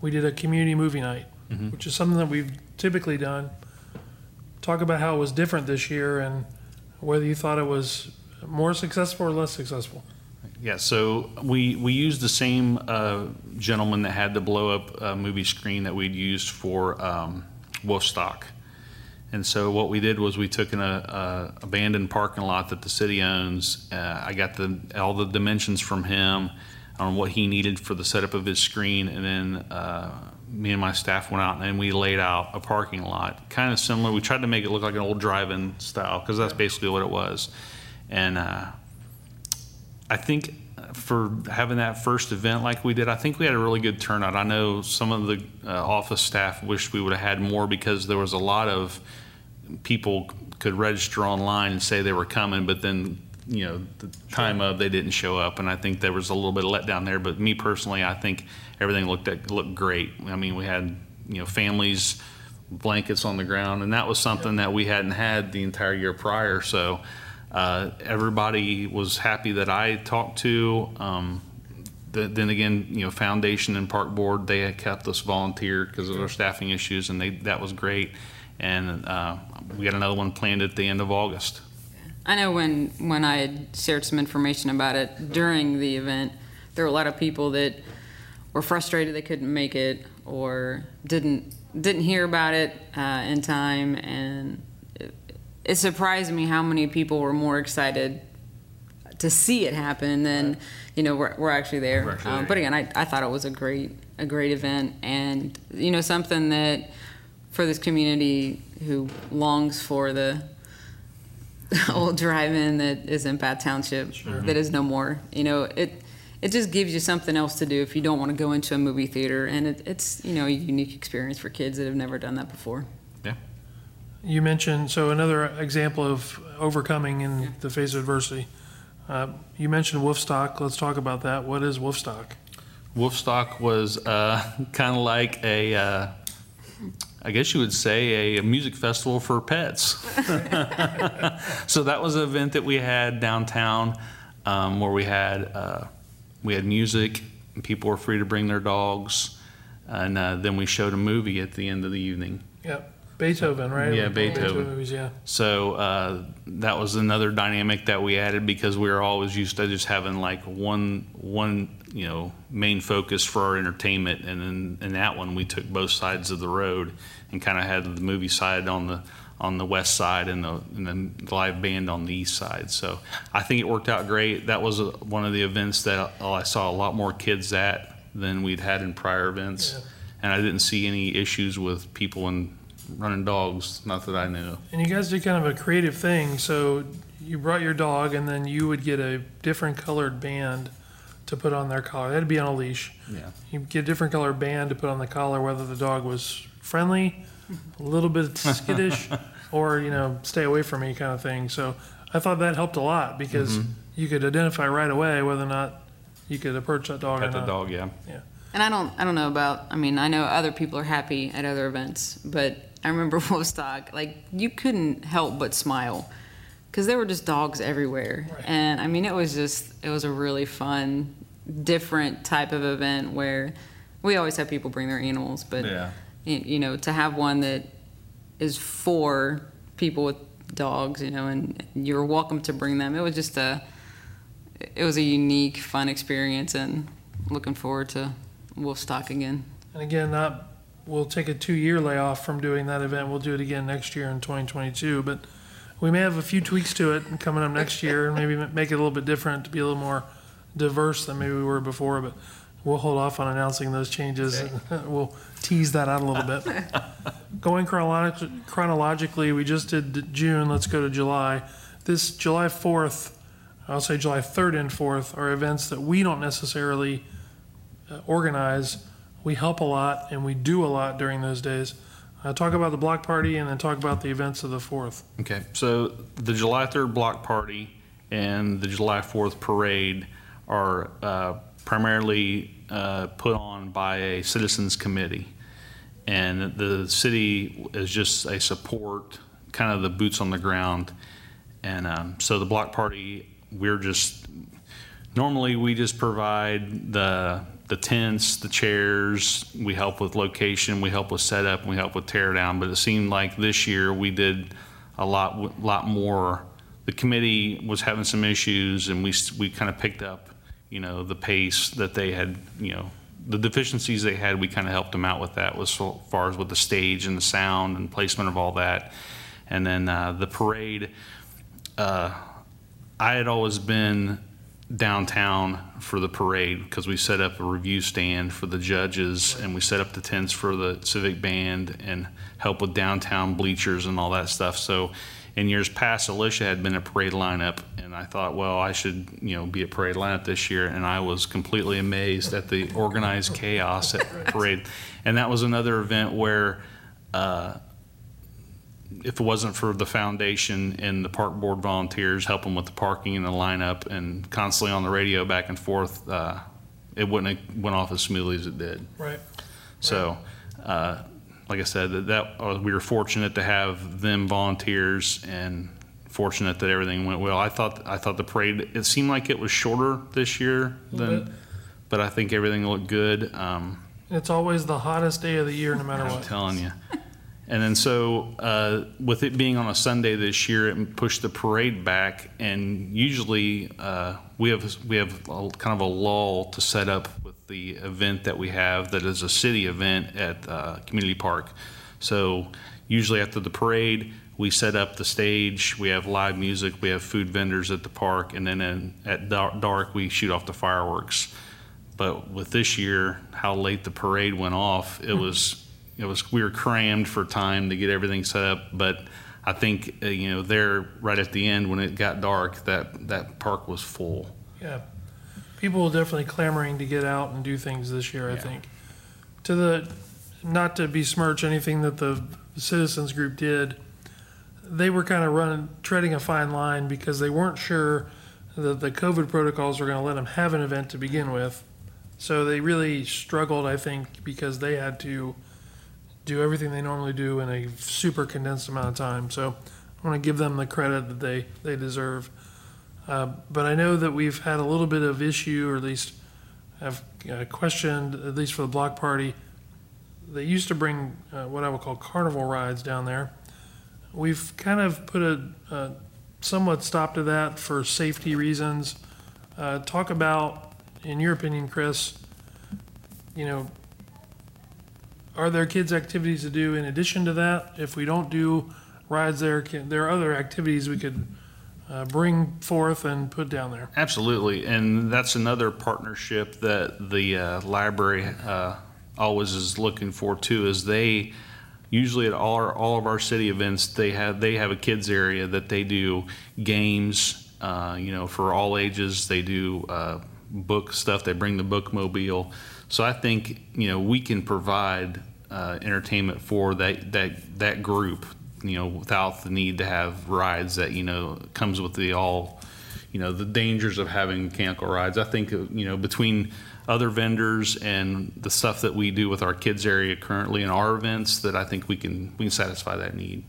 We did a community movie night, which is something that we've typically done. Talk about how it was different this year and whether you thought it was more successful or less successful. yeah so we we used the same uh, gentleman that had the blow up uh, movie screen that we'd used for um, Wolfstock And so what we did was we took an a, a abandoned parking lot that the city owns. Uh, I got the all the dimensions from him on what he needed for the setup of his screen, and then uh, me and my staff went out and we laid out a parking lot, kind of similar. We tried to make it look like an old drive-in style because that's basically what it was. And uh, I think for having that first event like we did, I think we had a really good turnout. I know some of the uh, office staff wished we would have had more because there was a lot of people could register online and say they were coming, but then you know the time of they didn't show up, and I think there was a little bit of letdown there. But me personally, I think everything looked at, looked great. I mean, we had you know families, blankets on the ground, and that was something that we hadn't had the entire year prior. So uh, everybody was happy that I talked to. Um, th- then again, you know, foundation and park board they had kept us volunteer because of their staffing issues, and they that was great. And uh, we got another one planned at the end of August. I know when when I had shared some information about it during the event, there were a lot of people that were frustrated they couldn't make it or didn't didn't hear about it uh, in time, and it, it surprised me how many people were more excited to see it happen than you know we're, we're actually there. We're actually Um, there. but again, I, I thought it was a great a great event, and you know something that for this community who longs for the old drive-in that is in Bath Township that is no more. You know, it it just gives you something else to do if you don't want to go into a movie theater, and it, it's you know a unique experience for kids that have never done that before. Yeah. You mentioned, so another example of overcoming in the face of adversity. Uh, You mentioned Wolfstock. Let's talk about that. What is Wolfstock? Wolfstock was uh, kind of like a, uh, I guess you would say, a, music festival for pets. so that was an event that we had downtown, um, where we had uh, we had music, and people were free to bring their dogs, and uh, then we showed a movie at the end of the evening. Yeah, Beethoven, right? Yeah, Like Beethoven. movies, yeah. So uh, that was another dynamic that we added because we were always used to just having like one one you know main focus for our entertainment, and in, in that one we took both sides of the road and kind of had the movie side on the on the west side and the, and the live band on the east side. So I think it worked out great. That was a, one of the events that I saw a lot more kids at than we'd had in prior events, Yeah. and I didn't see any issues with people and running dogs. Not that I knew. And you guys did kind of a creative thing. So you brought your dog, and then you would get a different colored band to put on their collar. That'd be on a leash. Yeah. You get a different color band to put on the collar, whether the dog was friendly, a little bit skittish, or you know stay away from me kind of thing. So I thought that helped a lot because mm-hmm. you could identify right away whether or not you could approach that dog Pet or the not. dog, yeah. And I don't, I don't know about. I mean, I know other people are happy at other events, but I remember Woodstock. Like you couldn't help but smile because there were just dogs everywhere, Right. and I mean, it was just, it was a really fun, different type of event where we always have people bring their animals, but Yeah. you know, to have one that is for people with dogs, you know, and you're welcome to bring them. It was just a, it was a unique, fun experience, and looking forward to Wolfstock again. And again, not we'll take a two-year layoff from doing that event. We'll do it again next year in 2022, but we may have a few tweaks to it coming up next year, and maybe make it a little bit different to be a little more diverse than maybe we were before. But we'll hold off on announcing those changes. and We'll tease that out a little bit. Going chronolog- chronologically, we just did June. Let's go to July. This July 4th, I'll say July 3rd and 4th, are events that we don't necessarily uh, organize. We help a lot and we do a lot during those days. Uh, talk about the block party and then talk about the events of the 4th. Okay, so the July 3rd block party and the July 4th parade are uh, primarily uh, put on by a citizens committee. And the city is just a support, kind of the boots on the ground. And um, so the block party, we're just, normally we just provide the, the tents, the chairs, we help with location, we help with setup, we help with tear down. But it seemed like this year we did a lot, lot more. The committee was having some issues and we, we kind of picked up, you know, the pace that they had, you know, the deficiencies they had, we kind of helped them out with that as far as with the stage and the sound and placement of all that. And then uh, the parade, uh, I had always been downtown for the parade because we set up a review stand for the judges and we set up the tents for the civic band and help with downtown bleachers and all that stuff. So in years past, Alicia had been a parade lineup and I thought, well, I should, you know, be a parade lineup this year. And I was completely amazed at the organized chaos at parade. And that was another event where, uh, if it wasn't for the foundation and the park board volunteers helping with the parking and the lineup and constantly on the radio back and forth, uh, it wouldn't have went off as smoothly as it did. Right. So, uh, like I said, that, that uh, we were fortunate to have them volunteers and fortunate that everything went well. I thought I thought the parade it seemed like it was shorter this year than, but I think everything looked good. Um, It's always the hottest day of the year, no matter I'm what. telling you. And then so, uh, with it being on a Sunday this year, it pushed the parade back. And usually, uh, we have we have a, kind of a lull to set up with the event that we have that is a city event at uh, Community Park. So usually after the parade, we set up the stage. We have live music. We have food vendors at the park, and then in, at dark we shoot off the fireworks. But with this year, how late the parade went off, it was it was we were crammed for time to get everything set up. But I think uh, you know there right at the end when it got dark, that that park was full. Yeah. People were definitely clamoring to get out and do things this year, I Yeah. think. To the, not to besmirch anything that the citizens group did, they were kind of running, treading a fine line because they weren't sure that the COVID protocols were going to let them have an event to begin with. So they really struggled, I think, because they had to do everything they normally do in a super condensed amount of time. So I want to give them the credit that they, they deserve. Uh, But I know that we've had a little bit of issue, or at least have uh, questioned, at least for the block party. They used to bring uh, what I would call carnival rides down there. We've kind of put a a somewhat stop to that for safety reasons. Uh, Talk about, in your opinion, Chris, you know, are there kids' activities to do in addition to that? If we don't do rides there, can, there are other activities we could uh, bring forth and put down there. Absolutely, and that's another partnership that the uh, library uh, always is looking for too. Is they usually at all our, all of our city events they have they have a kids area that they do games, uh, you know, for all ages. They do uh, book stuff. They bring the bookmobile. So I think you know we can provide uh, entertainment for that that that group you know, without the need to have rides that you know comes with the all, you know, the dangers of having mechanical rides. I think you know between other vendors and the stuff that we do with our kids area currently in our events, that I think we can we can satisfy that need.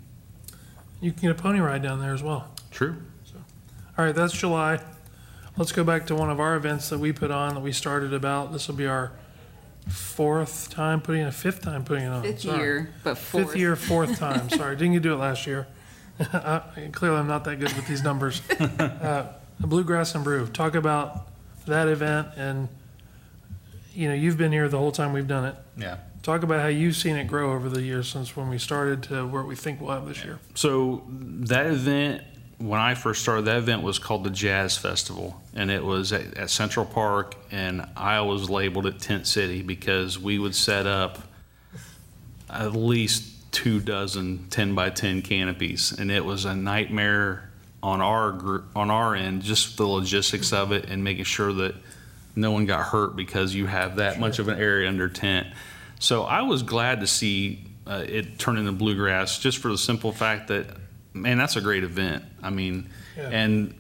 You can get a pony ride down there as well. True. All right, that's July. Let's go back to one of our events that we put on that we started about. This will be our fourth time putting it, fifth time putting it on. Fifth Sorry. year, but fourth. Fifth year, fourth time. Sorry, didn't get to do it last year. Uh, Clearly, I'm not that good with these numbers. Uh, Bluegrass and Brew. Talk about that event, and you know you've been here the whole time we've done it. Yeah. Talk about how you've seen it grow over the years since when we started to where we think we'll have this year. So that event, when I first started, that event was called the Jazz Festival, and it was at, at Central Park, and I always labeled it Tent City because we would set up at least two dozen 10 by 10 canopies, and it was a nightmare on our group, on our end, just the logistics of it and making sure that no one got hurt because you have that much of an area under tent. So I was glad to see uh, it turn into bluegrass, just for the simple fact that, man, that's a great event. I mean, Yeah. and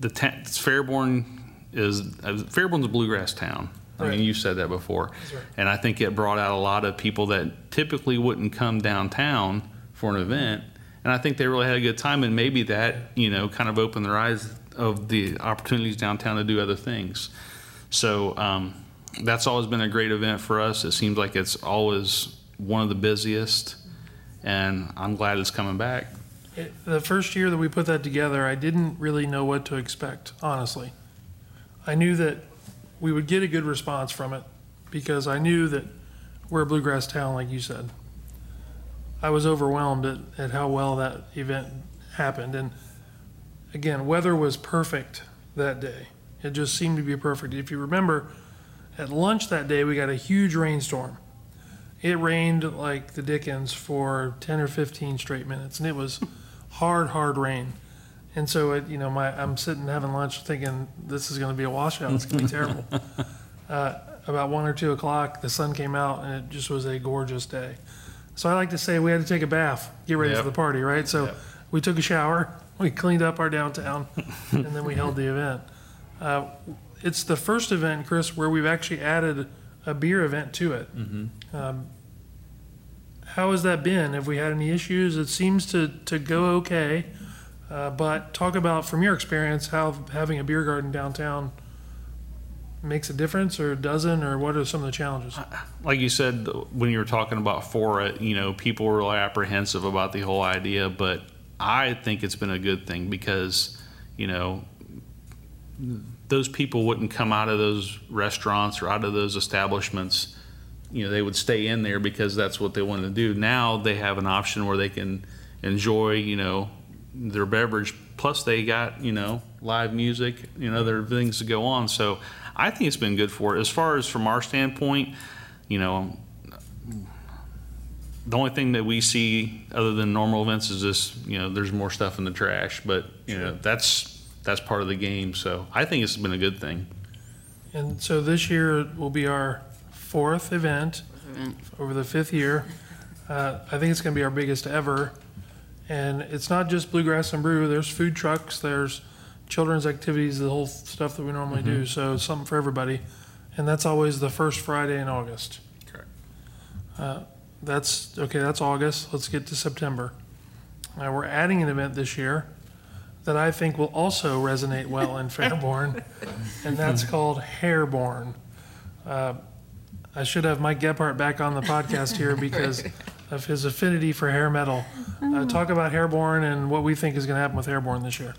the tent, Fairborn is uh, Fairborn's a bluegrass town. I mean, you said that before, right. and I think it brought out a lot of people that typically wouldn't come downtown for an event. And I think they really had a good time, and maybe that you know kind of opened their eyes of the opportunities downtown to do other things. So um, that's always been a great event for us. It seems like it's always one of the busiest, and I'm glad it's coming back. The first year that we put that together, I didn't really know what to expect, honestly. I knew that we would get a good response from it because I knew that we're a bluegrass town, like you said. I was overwhelmed at, at how well that event happened. And again, weather was perfect that day. It just seemed to be perfect. If you remember, at lunch that day, we got a huge rainstorm. It rained like the Dickens for 10 or 15 straight minutes, and it was hard, hard rain. And so, it, you know, my I'm sitting having lunch thinking this is going to be a washout. It's going to be terrible. Uh, about one or two o'clock, the sun came out, and it just was a gorgeous day. So I like to say we had to take a bath, get ready Yep. for the party, right? So Yep. we took a shower, we cleaned up our downtown, and then we held the event. Uh, it's the first event, Chris, where we've actually added a beer event to it. Um, how has that been? Have we had any issues? It seems to, to go okay. Uh, but talk about, from your experience, how having a beer garden downtown makes a difference or doesn't, or what are some of the challenges? like you said when you were talking about Fora, you know, people were really apprehensive about the whole idea, but I think it's been a good thing because, you know, those people wouldn't come out of those restaurants or out of those establishments. You know, they would stay in there because that's what they wanted to do. Now they have an option where they can enjoy, you know, their beverage. Plus, they got you know live music, you know, other things to go on. So I think it's been good for it. As far as from our standpoint, you know, the only thing that we see other than normal events is this, you know there's more stuff in the trash, but you know that's that's part of the game. So I think it's been a good thing. And so this year will be our fourth event over the fifth year. Uh, I think it's going to be our biggest ever. And it's not just Bluegrass and Brew, there's food trucks, there's children's activities, the whole stuff that we normally do. So it's something for everybody. And that's always the first Friday in August. Correct. Uh, that's okay, that's August. Let's get to September. Uh, we're adding an event this year that I think will also resonate well in Fairborn, and that's called Hairborn. Uh, I should have Mike Gephardt back on the podcast here because of his affinity for hair metal. Uh, talk about Hairborn and what we think is going to happen with Hairborn this year.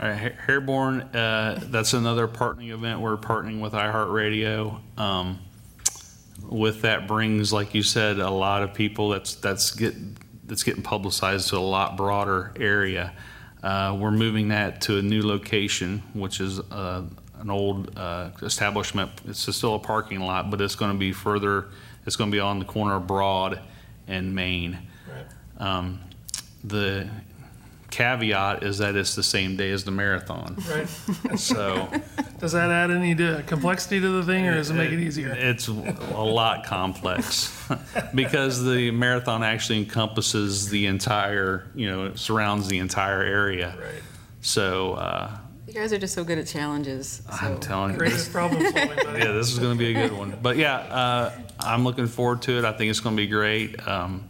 All right, Ha- Hairborn, uh, that's another partnering event. We're partnering with iHeartRadio. Um, with that brings, like you said, a lot of people. That's that's get that's getting publicized to a lot broader area. Uh, we're moving that to a new location, which is uh, an old uh, establishment. It's still a parking lot, but it's going to be further. It's going to be on the corner of Broad and Main. Right. Um, the caveat is that it's the same day as the marathon. Right. So Does that add any to- complexity to the thing, or does it make it easier? It's a lot complex because the marathon actually encompasses the entire, you know, it surrounds the entire area. Right. So uh, You guys are just so good at challenges. I'm telling you, Greatest problem solving, yeah, this is going to be a good one. But yeah, uh, I'm looking forward to it. I think it's going to be great. Um,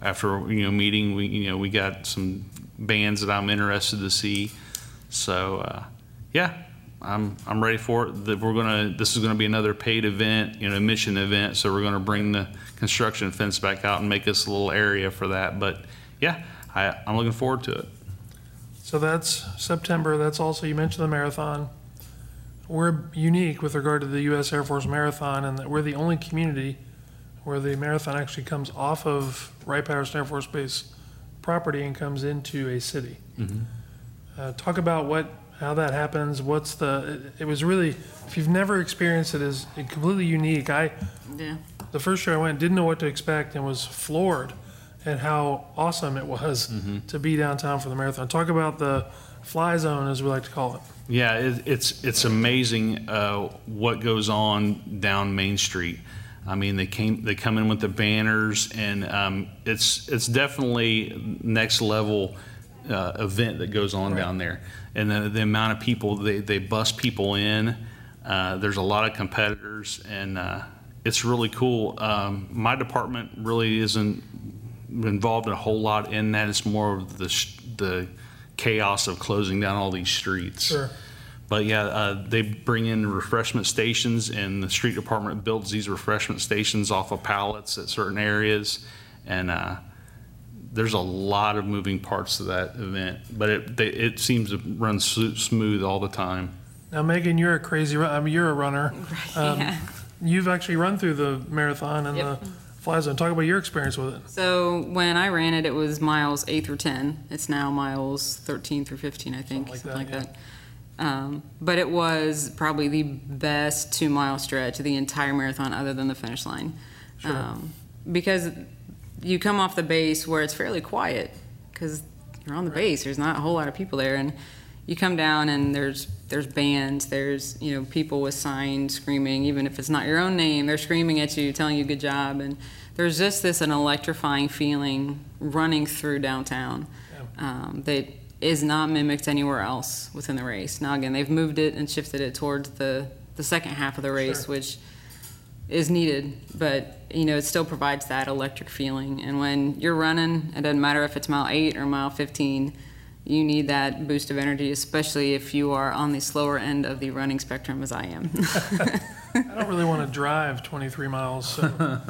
after you know meeting, we you know we got some bands that I'm interested to see. So uh, yeah, I'm I'm ready for it. That we're gonna this is going to be another paid event, you know, mission event. So we're going to bring the construction fence back out and make us a little area for that. But yeah, I, I'm looking forward to it. So that's September. That's also, you mentioned the marathon. We're unique with regard to the U.S. Air Force Marathon and that we're the only community where the marathon actually comes off of Wright Patterson Air Force Base property and comes into a city. Uh, talk about what, how that happens. What's the, it, it was really, if you've never experienced it, it, is completely unique. I, Yeah. the first year I went, didn't know what to expect and was floored at how awesome it was to be downtown for the marathon. Talk about the fly zone, as we like to call it. Yeah, it, it's it's amazing uh, what goes on down Main Street. I mean, they came they come in with the banners, and um, it's it's definitely next level uh, event that goes on down there. And the, the amount of people they they bus people in. Uh, there's a lot of competitors, and uh, it's really cool. Um, my department really isn't involved a whole lot in that. It's more of the sh- the chaos of closing down all these streets. Sure. But yeah, uh, they bring in refreshment stations, and the street department builds these refreshment stations off of pallets at certain areas, and uh, there's a lot of moving parts to that event. But it they, it seems to run s- smooth all the time. Now, Megan, you're a crazy. ru- I mean, you're a runner. Um, yeah. You've actually run through the marathon and Yep. the fly zone. Talk about your experience with it. So when I ran it, it was miles eight through ten. It's now miles thirteen through fifteen, I think, Something something like like that, that. Um, but it was probably the best two mile stretch of the entire marathon, other than the finish line, Sure. um, because you come off the base where it's fairly quiet because you're on the base. There's not a whole lot of people there, and you come down and there's there's bands, there's you know people with signs screaming, even if it's not your own name, they're screaming at you, telling you good job, and there's just this an electrifying feeling running through downtown um, that is not mimicked anywhere else within the race. Now again, they've moved it and shifted it towards the the second half of the race, Sure. which is needed, but you know it still provides that electric feeling. And when you're running, it doesn't matter if it's mile eight or mile 15. You need that boost of energy, especially if you are on the slower end of the running spectrum, as I am. I don't really want to drive 23 miles, so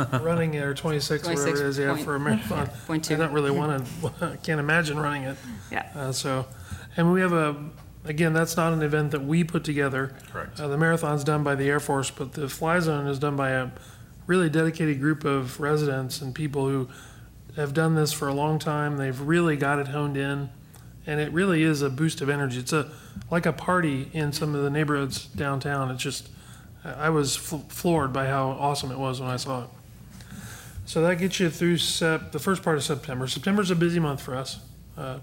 running it or 26, whatever it is, yeah, 26 for a marathon. point I don't really want to. Can't imagine running it. Yeah. Uh, so, and we have a. Again, that's not an event that we put together. Correct. Uh, the marathon's done by the Air Force, but the fly zone is done by a really dedicated group of residents and people who have done this for a long time. They've really got it honed in, and it really is a boost of energy. It's a like a party in some of the neighborhoods downtown. It's just, I I was fl- floored by how awesome it was when I saw it. So that gets you through sep- the first part of September. September's a busy month for us. Uh,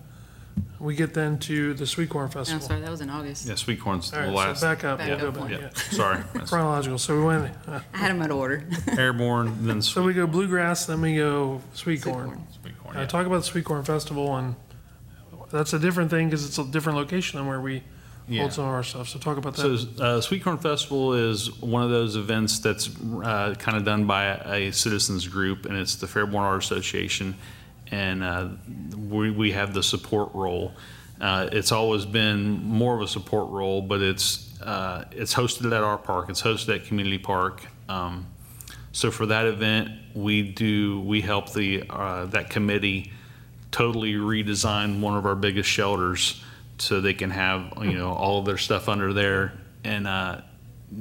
we get then to the Sweet Corn I'm Festival. sorry, that was in August. Yeah, sweet corn's All the right, last. so back up. Back a up little bit, one. yeah, yeah. sorry, That's Chronological. So we went. Uh, I had them out of order. Hairborn, then so sweet, we go bluegrass, then we go sweet Sweet corn. corn. sweet corn. Uh, yeah. talk about the Sweet Corn Festival, and that's a different thing because it's a different location than where we Yeah. hold some of our stuff. So talk about that. So, uh, Sweet Corn Festival is one of those events that's uh, kind of done by a, a citizens group, and it's the Fairborn Art Association, and uh, we, we have the support role. Uh, it's always been more of a support role, but it's uh, it's hosted at our park. It's hosted at Community Park. Um, so for that event, we do we help the uh, that committee totally redesign one of our biggest shelters so they can have you know all of their stuff under there. And uh,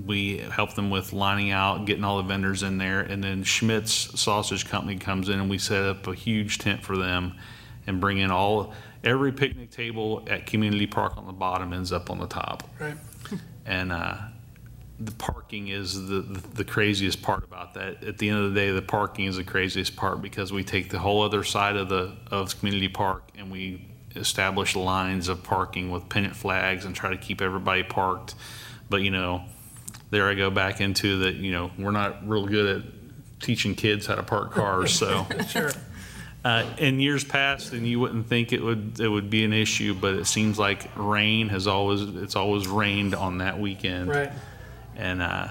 we help them with lining out getting all the vendors in there. And then schmidt's sausage company comes in and we set up a huge tent for them and bring in all every picnic table at community park on the bottom ends up on the top. Right. and uh, the parking is the, the craziest part about that. At the end of the day, the parking is the craziest part because we take the whole other side of the of community park and we establish lines of parking with pennant flags and try to keep everybody parked. But, you know, there I go back into that, you know, we're not real good at teaching kids how to park cars, so. Sure. Uh, in years past, and you wouldn't think it would, it would be an issue, but it seems like rain has always, it's always rained on that weekend. Right. And, uh,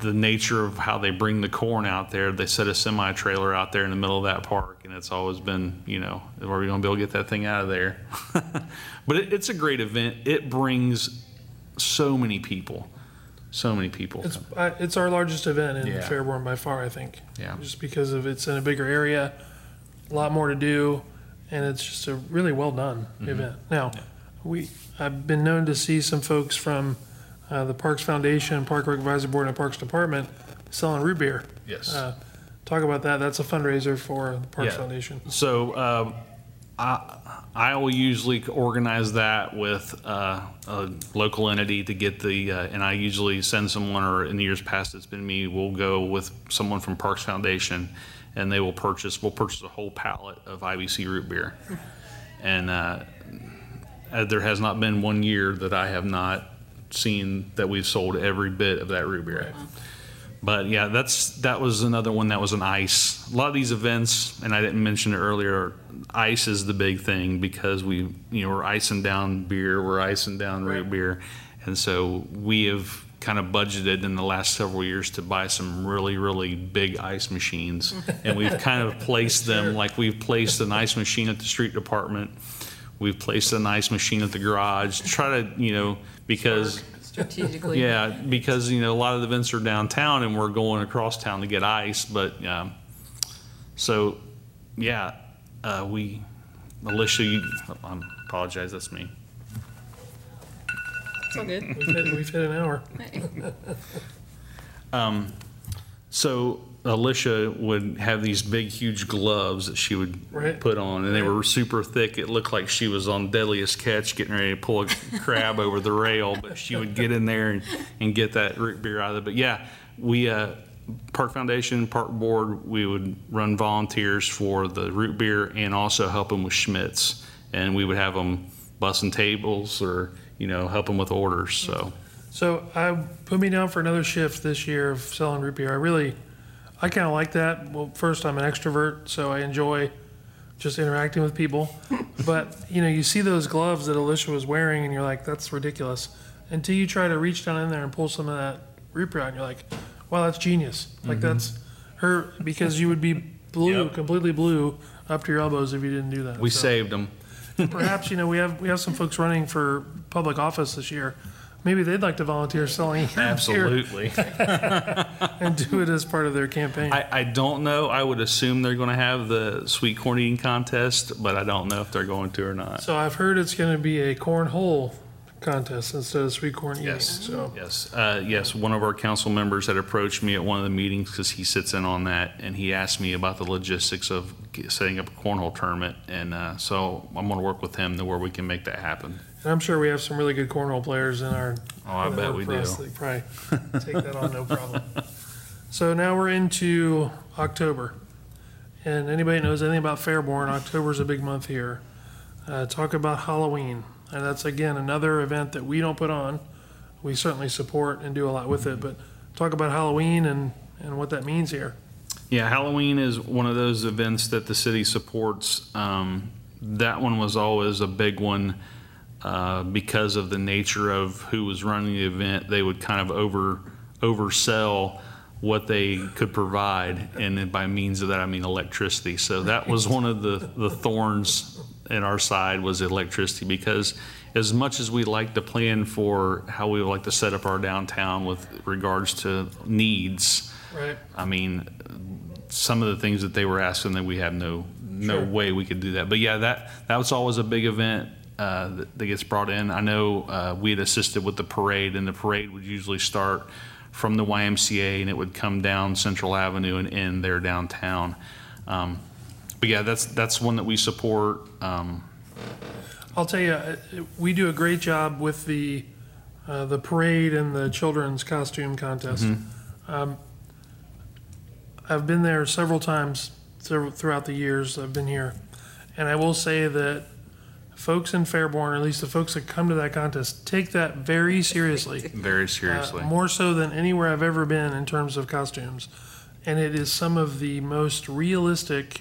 the nature of how they bring the corn out there, they set a semi trailer out there in the middle of that park, and it's always been, you know, are we gonna be able to get that thing out of there? But it, it's a great event. It brings so many people, so many people. It's uh, it's our largest event in Yeah. Fairborn by far, I think. Yeah. Just because of it's in a bigger area, a lot more to do, and it's just a really well done Mm-hmm. event. Now, we I've been known to see some folks from uh, the Parks Foundation, Park Rec Advisory Board, and Parks Department selling root beer. Yes. Uh, talk about that. That's a fundraiser for the Parks Yeah. Foundation. So um, I I will usually organize that with uh, a local entity to get the, uh, and I usually send someone, or in the years past, it's been me, we'll go with someone from Parks Foundation, and they will purchase, we'll purchase a whole pallet of IBC root beer. And uh, uh, there has not been one year that I have not seen that we've sold every bit of that root beer. But yeah, that's that was another one that was an ice. A lot of these events, and I didn't mention it earlier, ice is the big thing because we, you know, we're icing down beer, we're icing down root beer, and so we have kind of budgeted in the last several years to buy some really, really big ice machines, and we've kind of placed them like we've placed an ice machine at the street department, we've placed an ice machine at the garage, try to, you know, because Strategically. yeah, because you know a lot of the events are downtown, and we're going across town to get ice. But um, so, yeah, uh, we, Alicia, you, I apologize. That's me. It's all good. We've hit, we've hit an hour. So Alicia would have these big, huge gloves that she would Right. put on, and they were super thick. It looked like she was on Deadliest Catch, getting ready to pull a crab over the rail. But she would get in there and, and get that root beer out of it. But yeah, we uh, Park Foundation, Park Board, we would run volunteers for the root beer and also help them with Schmidt's, and we would have them bussing tables or you know help them with orders. So. So I put me down for another shift this year of selling root beer. I really, I kind of like that. Well, first I'm an extrovert, so I enjoy just interacting with people. but you know, you see those gloves that Alicia was wearing, and you're like, that's ridiculous. Until you try to reach down in there and pull some of that beer out, and you're like, wow, that's genius. Like mm-hmm. that's her because you would be blue, Yep. completely blue up to your elbows if you didn't do that. We So saved them. perhaps you know we have we have some folks running for public office this year. Maybe they'd like to volunteer selling Absolutely. and do it as part of their campaign. I, I don't know. I would assume they're going to have the sweet corn eating contest, but I don't know if they're going to or not. so I've heard it's going to be a cornhole contest instead of sweet corn eating. Yes. So Yes, uh, yes. One of our council members had approached me at one of the meetings because he sits in on that, and he asked me about the logistics of setting up a cornhole tournament, and uh, so I'm going to work with him to where we can make that happen. And I'm sure we have some really good cornhole players in our. Oh, I bet we do. that Probably take that on no problem. So now we're into October, and anybody that knows anything about Fairborn, October's a big month here. Uh, talk about Halloween, and that's again another event that we don't put on. We certainly support and do a lot with it, but talk about Halloween and and what that means here. Yeah, Halloween is one of those events that the city supports. Um, that one was always a big one uh, because of the nature of who was running the event. They would kind of over oversell what they could provide, and then by means of that, I mean electricity. So that was one of the the thorns in our side was electricity because as much as we like to plan for how we would like to set up our downtown with regards to needs. Right. I mean, some of the things that they were asking that we have no no Sure. way we could do that. But yeah, that that was always a big event uh, that, that gets brought in. I know uh, we had assisted with the parade, and the parade would usually start from the YMCA and it would come down Central Avenue and end there downtown. Um, but yeah, that's that's one that we support. Um, I'll tell you, we do a great job with the uh, the parade and the children's costume contest. Um, I've been there several times throughout the years I've been here, and I will say that folks in Fairborn, or at least the folks that come to that contest, take that very seriously. Very Uh, seriously. more so than anywhere I've ever been in terms of costumes. And it is some of the most realistic,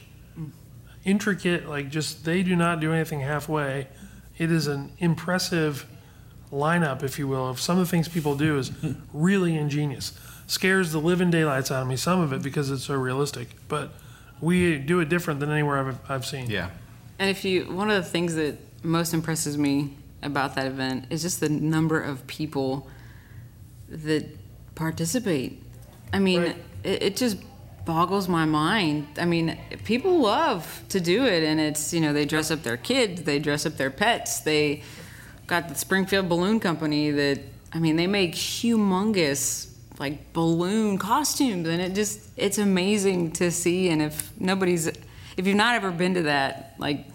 intricate, like just they do not do anything halfway. It is an impressive lineup, if you will, of some of the things people do is really ingenious. Scares the living daylights out of me, some of it because it's so realistic. But we do it different than anywhere I've, I've seen. Yeah. And if you, one of the things that most impresses me about that event is just the number of people that participate. I mean, Right. it, it just boggles my mind. I mean, people love to do it, and it's, you know, they dress up their kids, they dress up their pets, they got the Springfield Balloon Company that, I mean, they make humongous like balloon costumes and it just it's amazing to see and if nobody's if you've not ever been to that like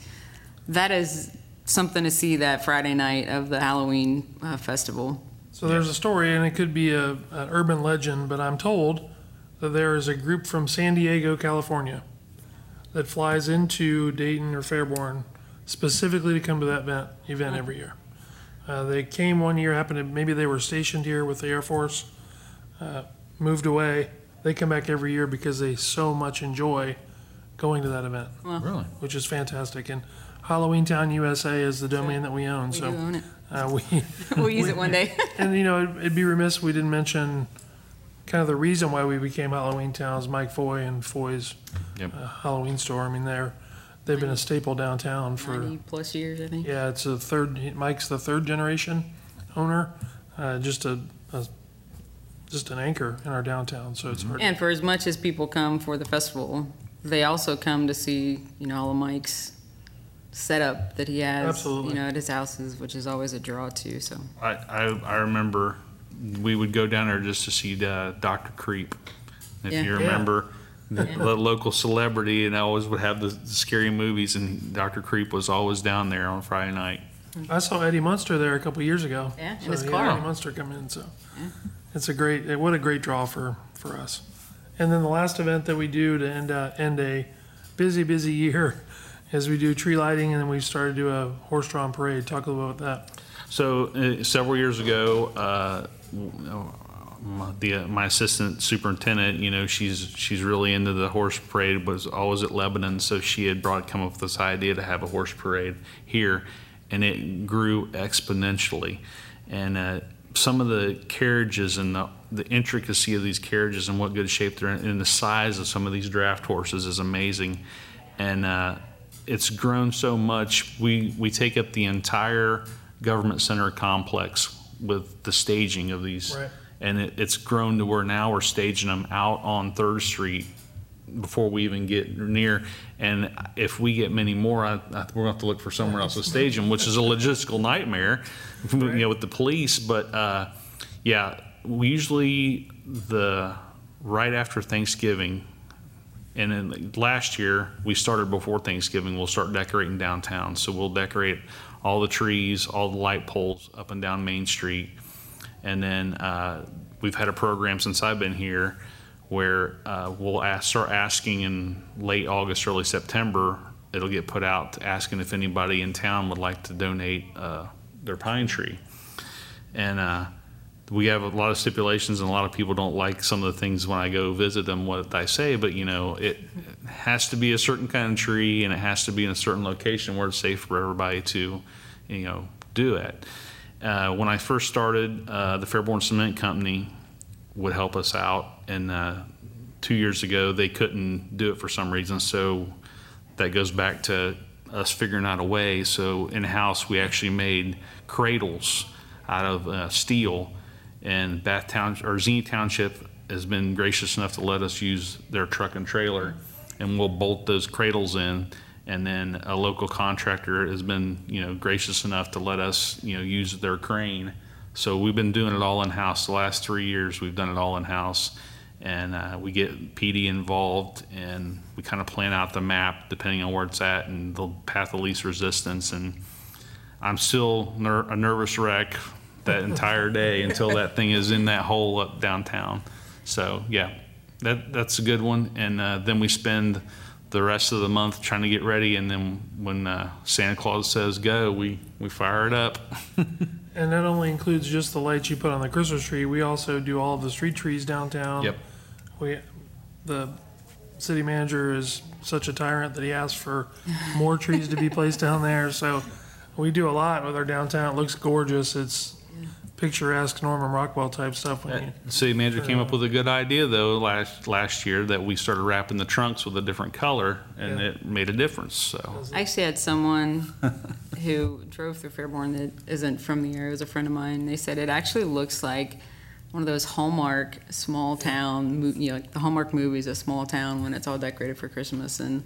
that is something to see that friday night of the halloween uh, festival So there's a story, and it could be a, an urban legend, but I'm told that there is a group from San Diego, California, that flies into Dayton or Fairborn specifically to come to that event, event every year. Uh, they came one year, happened to, maybe they were stationed here with the Air Force, uh, moved away. They come back every year because they so much enjoy going to that event, Really? which is fantastic. And Halloween Town USA is the domain that we own, we so do own it uh, we we'll use it one day and you know, it'd, it'd be remiss if we didn't mention kind of the reason why we became Halloween Town is Mike Foy and Foy's Yep. uh, Halloween store. I mean, they're they've been a staple downtown for 90 plus years i think yeah. It's a third. Mike's the third generation owner. Uh, just a, a just an anchor in our downtown. So it's hard. and for as much as people come for the festival they also come to see you know all of mike's setup that he has Absolutely. you know at his houses which is always a draw too so I, I, I remember we would go down there just to see uh, Dr. Creep. If Yeah. you Yeah. remember, the, the local celebrity, and I always would have the, the scary movies, and Dr. Creep was always down there on Friday night. I saw Eddie Munster there a couple years ago. Yeah, in so his he car. Eddie Munster come in, so it's a great. What a great draw for for us. And then the last event that we do to end uh, end a busy busy year is we do tree lighting, and then we started to do a horse-drawn parade. Talk a little bit about that. So uh, several years ago, uh, my, the, uh, my assistant superintendent, you know, she's she's really into the horse parade. Was always at Lebanon, so she had brought come up with this idea to have a horse parade here, and it grew exponentially. And uh, some of the carriages and the, the intricacy of these carriages and what good shape they're in, and the size of some of these draft horses is amazing. And uh, it's grown so much. We we take up the entire government center complex with the staging of these, Right. and it, it's grown to where now we're staging them out on Third Street before we even get near. And if we get many more, I, I, we're going to have to look for somewhere else to stage them, which is a logistical nightmare, you know, with the police. But uh, yeah, we usually the right after Thanksgiving, and then last year we started before Thanksgiving. We'll start decorating downtown, so we'll decorate all the trees, all the light poles up and down Main Street, and then uh, we've had a program since I've been here where uh, we'll ask, start asking in late August, early September. It'll get put out asking if anybody in town would like to donate uh, their pine tree, and uh, we have a lot of stipulations, and a lot of people don't like some of the things when I go visit them what I say. But you know, it has to be a certain kind of tree, and it has to be in a certain location where it's safe for everybody to, you know, do it. Uh, when I first started, uh, the Fairborn Cement Company would help us out, and uh, two years ago they couldn't do it for some reason. So that goes back to us figuring out a way. So in house, we actually made cradles out of uh, steel, and Bath Town or Xenia Township has been gracious enough to let us use their truck and trailer, and we'll bolt those cradles in. And then a local contractor has been, you know, gracious enough to let us, you know, use their crane. So we've been doing it all in house. The last three years, we've done it all in house, and uh, we get PD involved, and we kind of plan out the map depending on where it's at and the path of least resistance. And I'm still ner- a nervous wreck that entire day until that thing is in that hole up downtown. So yeah, that that's a good one. And uh, then we spend the rest of the month trying to get ready, and then when uh, Santa Claus says go, we we fire it up. And that only includes just the lights you put on the Christmas tree. We also do all of the street trees downtown. Yep. We, the city manager is such a tyrant that he asks for more trees to be placed down there. So we do a lot with our downtown. It looks gorgeous. It's picturesque Norman Rockwell type stuff. When you, The city manager came up with a good idea though last last year that we started wrapping the trunks with a different color, and Yeah. it made a difference. So I actually had someone who drove through Fairborn that isn't from the area, it was a friend of mine. They said it actually looks like one of those Hallmark small town, mo- you know, like the Hallmark movies, a small town when it's all decorated for Christmas. And,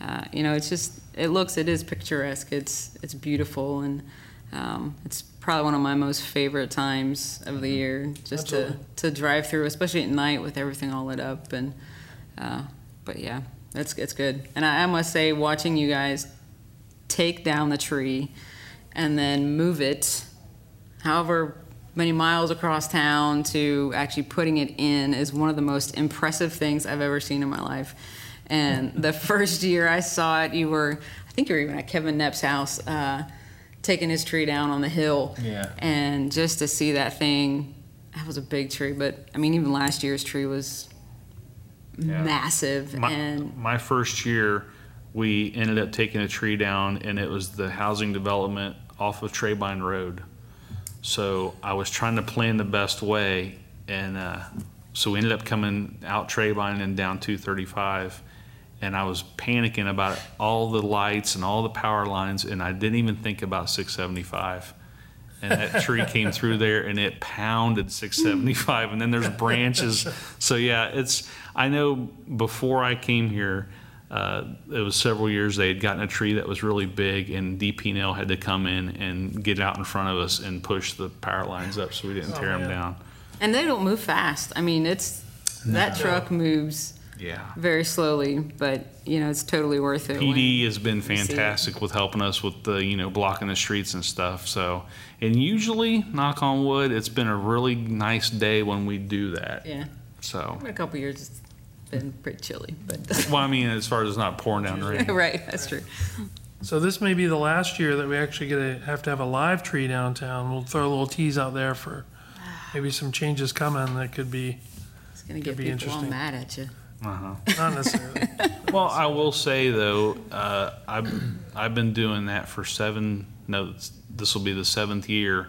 uh, you know, it's just, it looks, it is picturesque. It's, it's beautiful. And um, it's probably one of my most favorite times of the year just to, Absolutely. to drive through, especially at night with everything all lit up. And, uh, but yeah, it's, it's good. And I, I must say, watching you guys take down the tree and then move it however many miles across town to actually putting it in is one of the most impressive things I've ever seen in my life. And the first year I saw it, you were, I think you were even at Kevin Knapp's house, uh, taking his tree down on the hill. Yeah. And just to see that thing, that was a big tree. But I mean, even last year's tree was Yeah. massive. my, and my first year, we ended up taking a tree down, and it was the housing development off of Trebein Road. So I was trying to plan the best way, and uh, so we ended up coming out Trebein and down 235. And I was panicking about all the lights and all the power lines, and I didn't even think about 675. And that tree came through there and it pounded 675. And then there's branches. So, yeah, it's, I know before I came here, uh, it was several years they had gotten a tree that was really big, and DP&L had to come in and get out in front of us and push the power lines up so we didn't Oh, tear them down. And they don't move fast. I mean, it's that truck moves Yeah. very slowly, but you know it's totally worth it. PD has been fantastic with helping us with the, you know, blocking the streets and stuff. So, and usually, knock on wood, it's been a really nice day when we do that. Yeah, So, in a couple years it's been pretty chilly, but well, I mean, as far as it's not pouring down rain. right, that's true. so this may be the last year that we actually get to have to have a live tree downtown. We'll throw a little tease out there for maybe some changes coming that could be It's gonna get be people all interesting. mad at you. Uh-huh. not necessarily. Well, I will say though, uh, I've I've been doing that for seven. No, this will be the seventh year.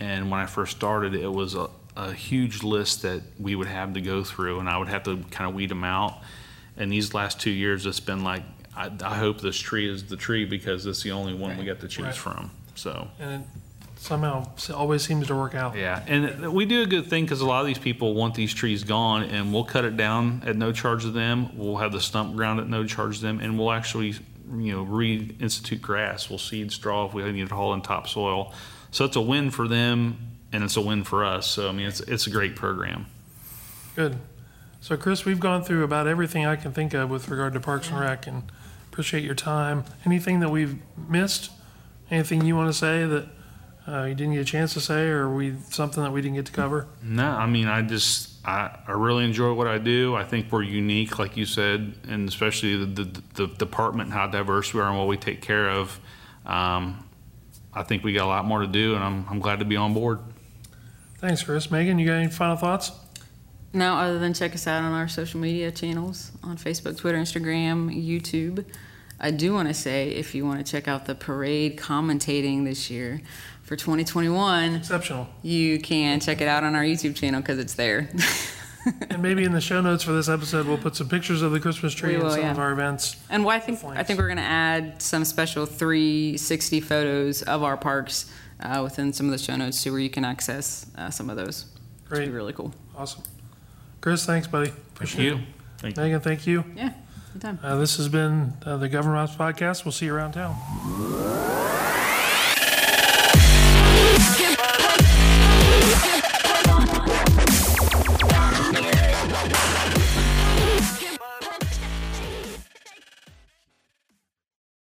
And when I first started, it was a, a huge list that we would have to go through, and I would have to kind of weed them out. And these last two years, it's been like, I, I hope this tree is the tree because it's the only one we got to choose Right. from. So. and it somehow s- always seems to work out. Yeah, and we do a good thing because a lot of these people want these trees gone, and we'll cut it down at no charge to them. We'll have the stump ground at no charge to them, and we'll actually, you know, reinstitute grass. We'll seed straw if we need to haul in topsoil. So it's a win for them, and it's a win for us. So I mean, it's it's a great program. Good. So, Chris, we've gone through about everything I can think of with regard to Parks and Rec, and appreciate your time. Anything that we've missed? Anything you want to say that uh, you didn't get a chance to say, or we something that we didn't get to cover? No, I mean, I just, I, I really enjoy what I do. I think we're unique, like you said, and especially the, the, the department, how diverse we are and what we take care of. Um, I think we got a lot more to do, and I'm, I'm glad to be on board. Thanks, Chris. Megan, you got any final thoughts? No, other than check us out on our social media channels on Facebook, Twitter, Instagram, YouTube. I do want to say if you want to check out the parade commentating this year for 2021, Exceptional. you can check it out on our YouTube channel because it's there. And maybe in the show notes for this episode, we'll put some pictures of the Christmas tree We and some yeah. of our events. And what I think I think we're going to add some special 360 photos of our parks uh, within some of the show notes too, where you can access uh, some of those. It'd Great. be really cool. Awesome. Chris, thanks, buddy. Thank Appreciate you. it. Thank you. Megan, thank you. Yeah, anytime. Uh, this has been uh, the Government Ops Podcast. We'll see you around town.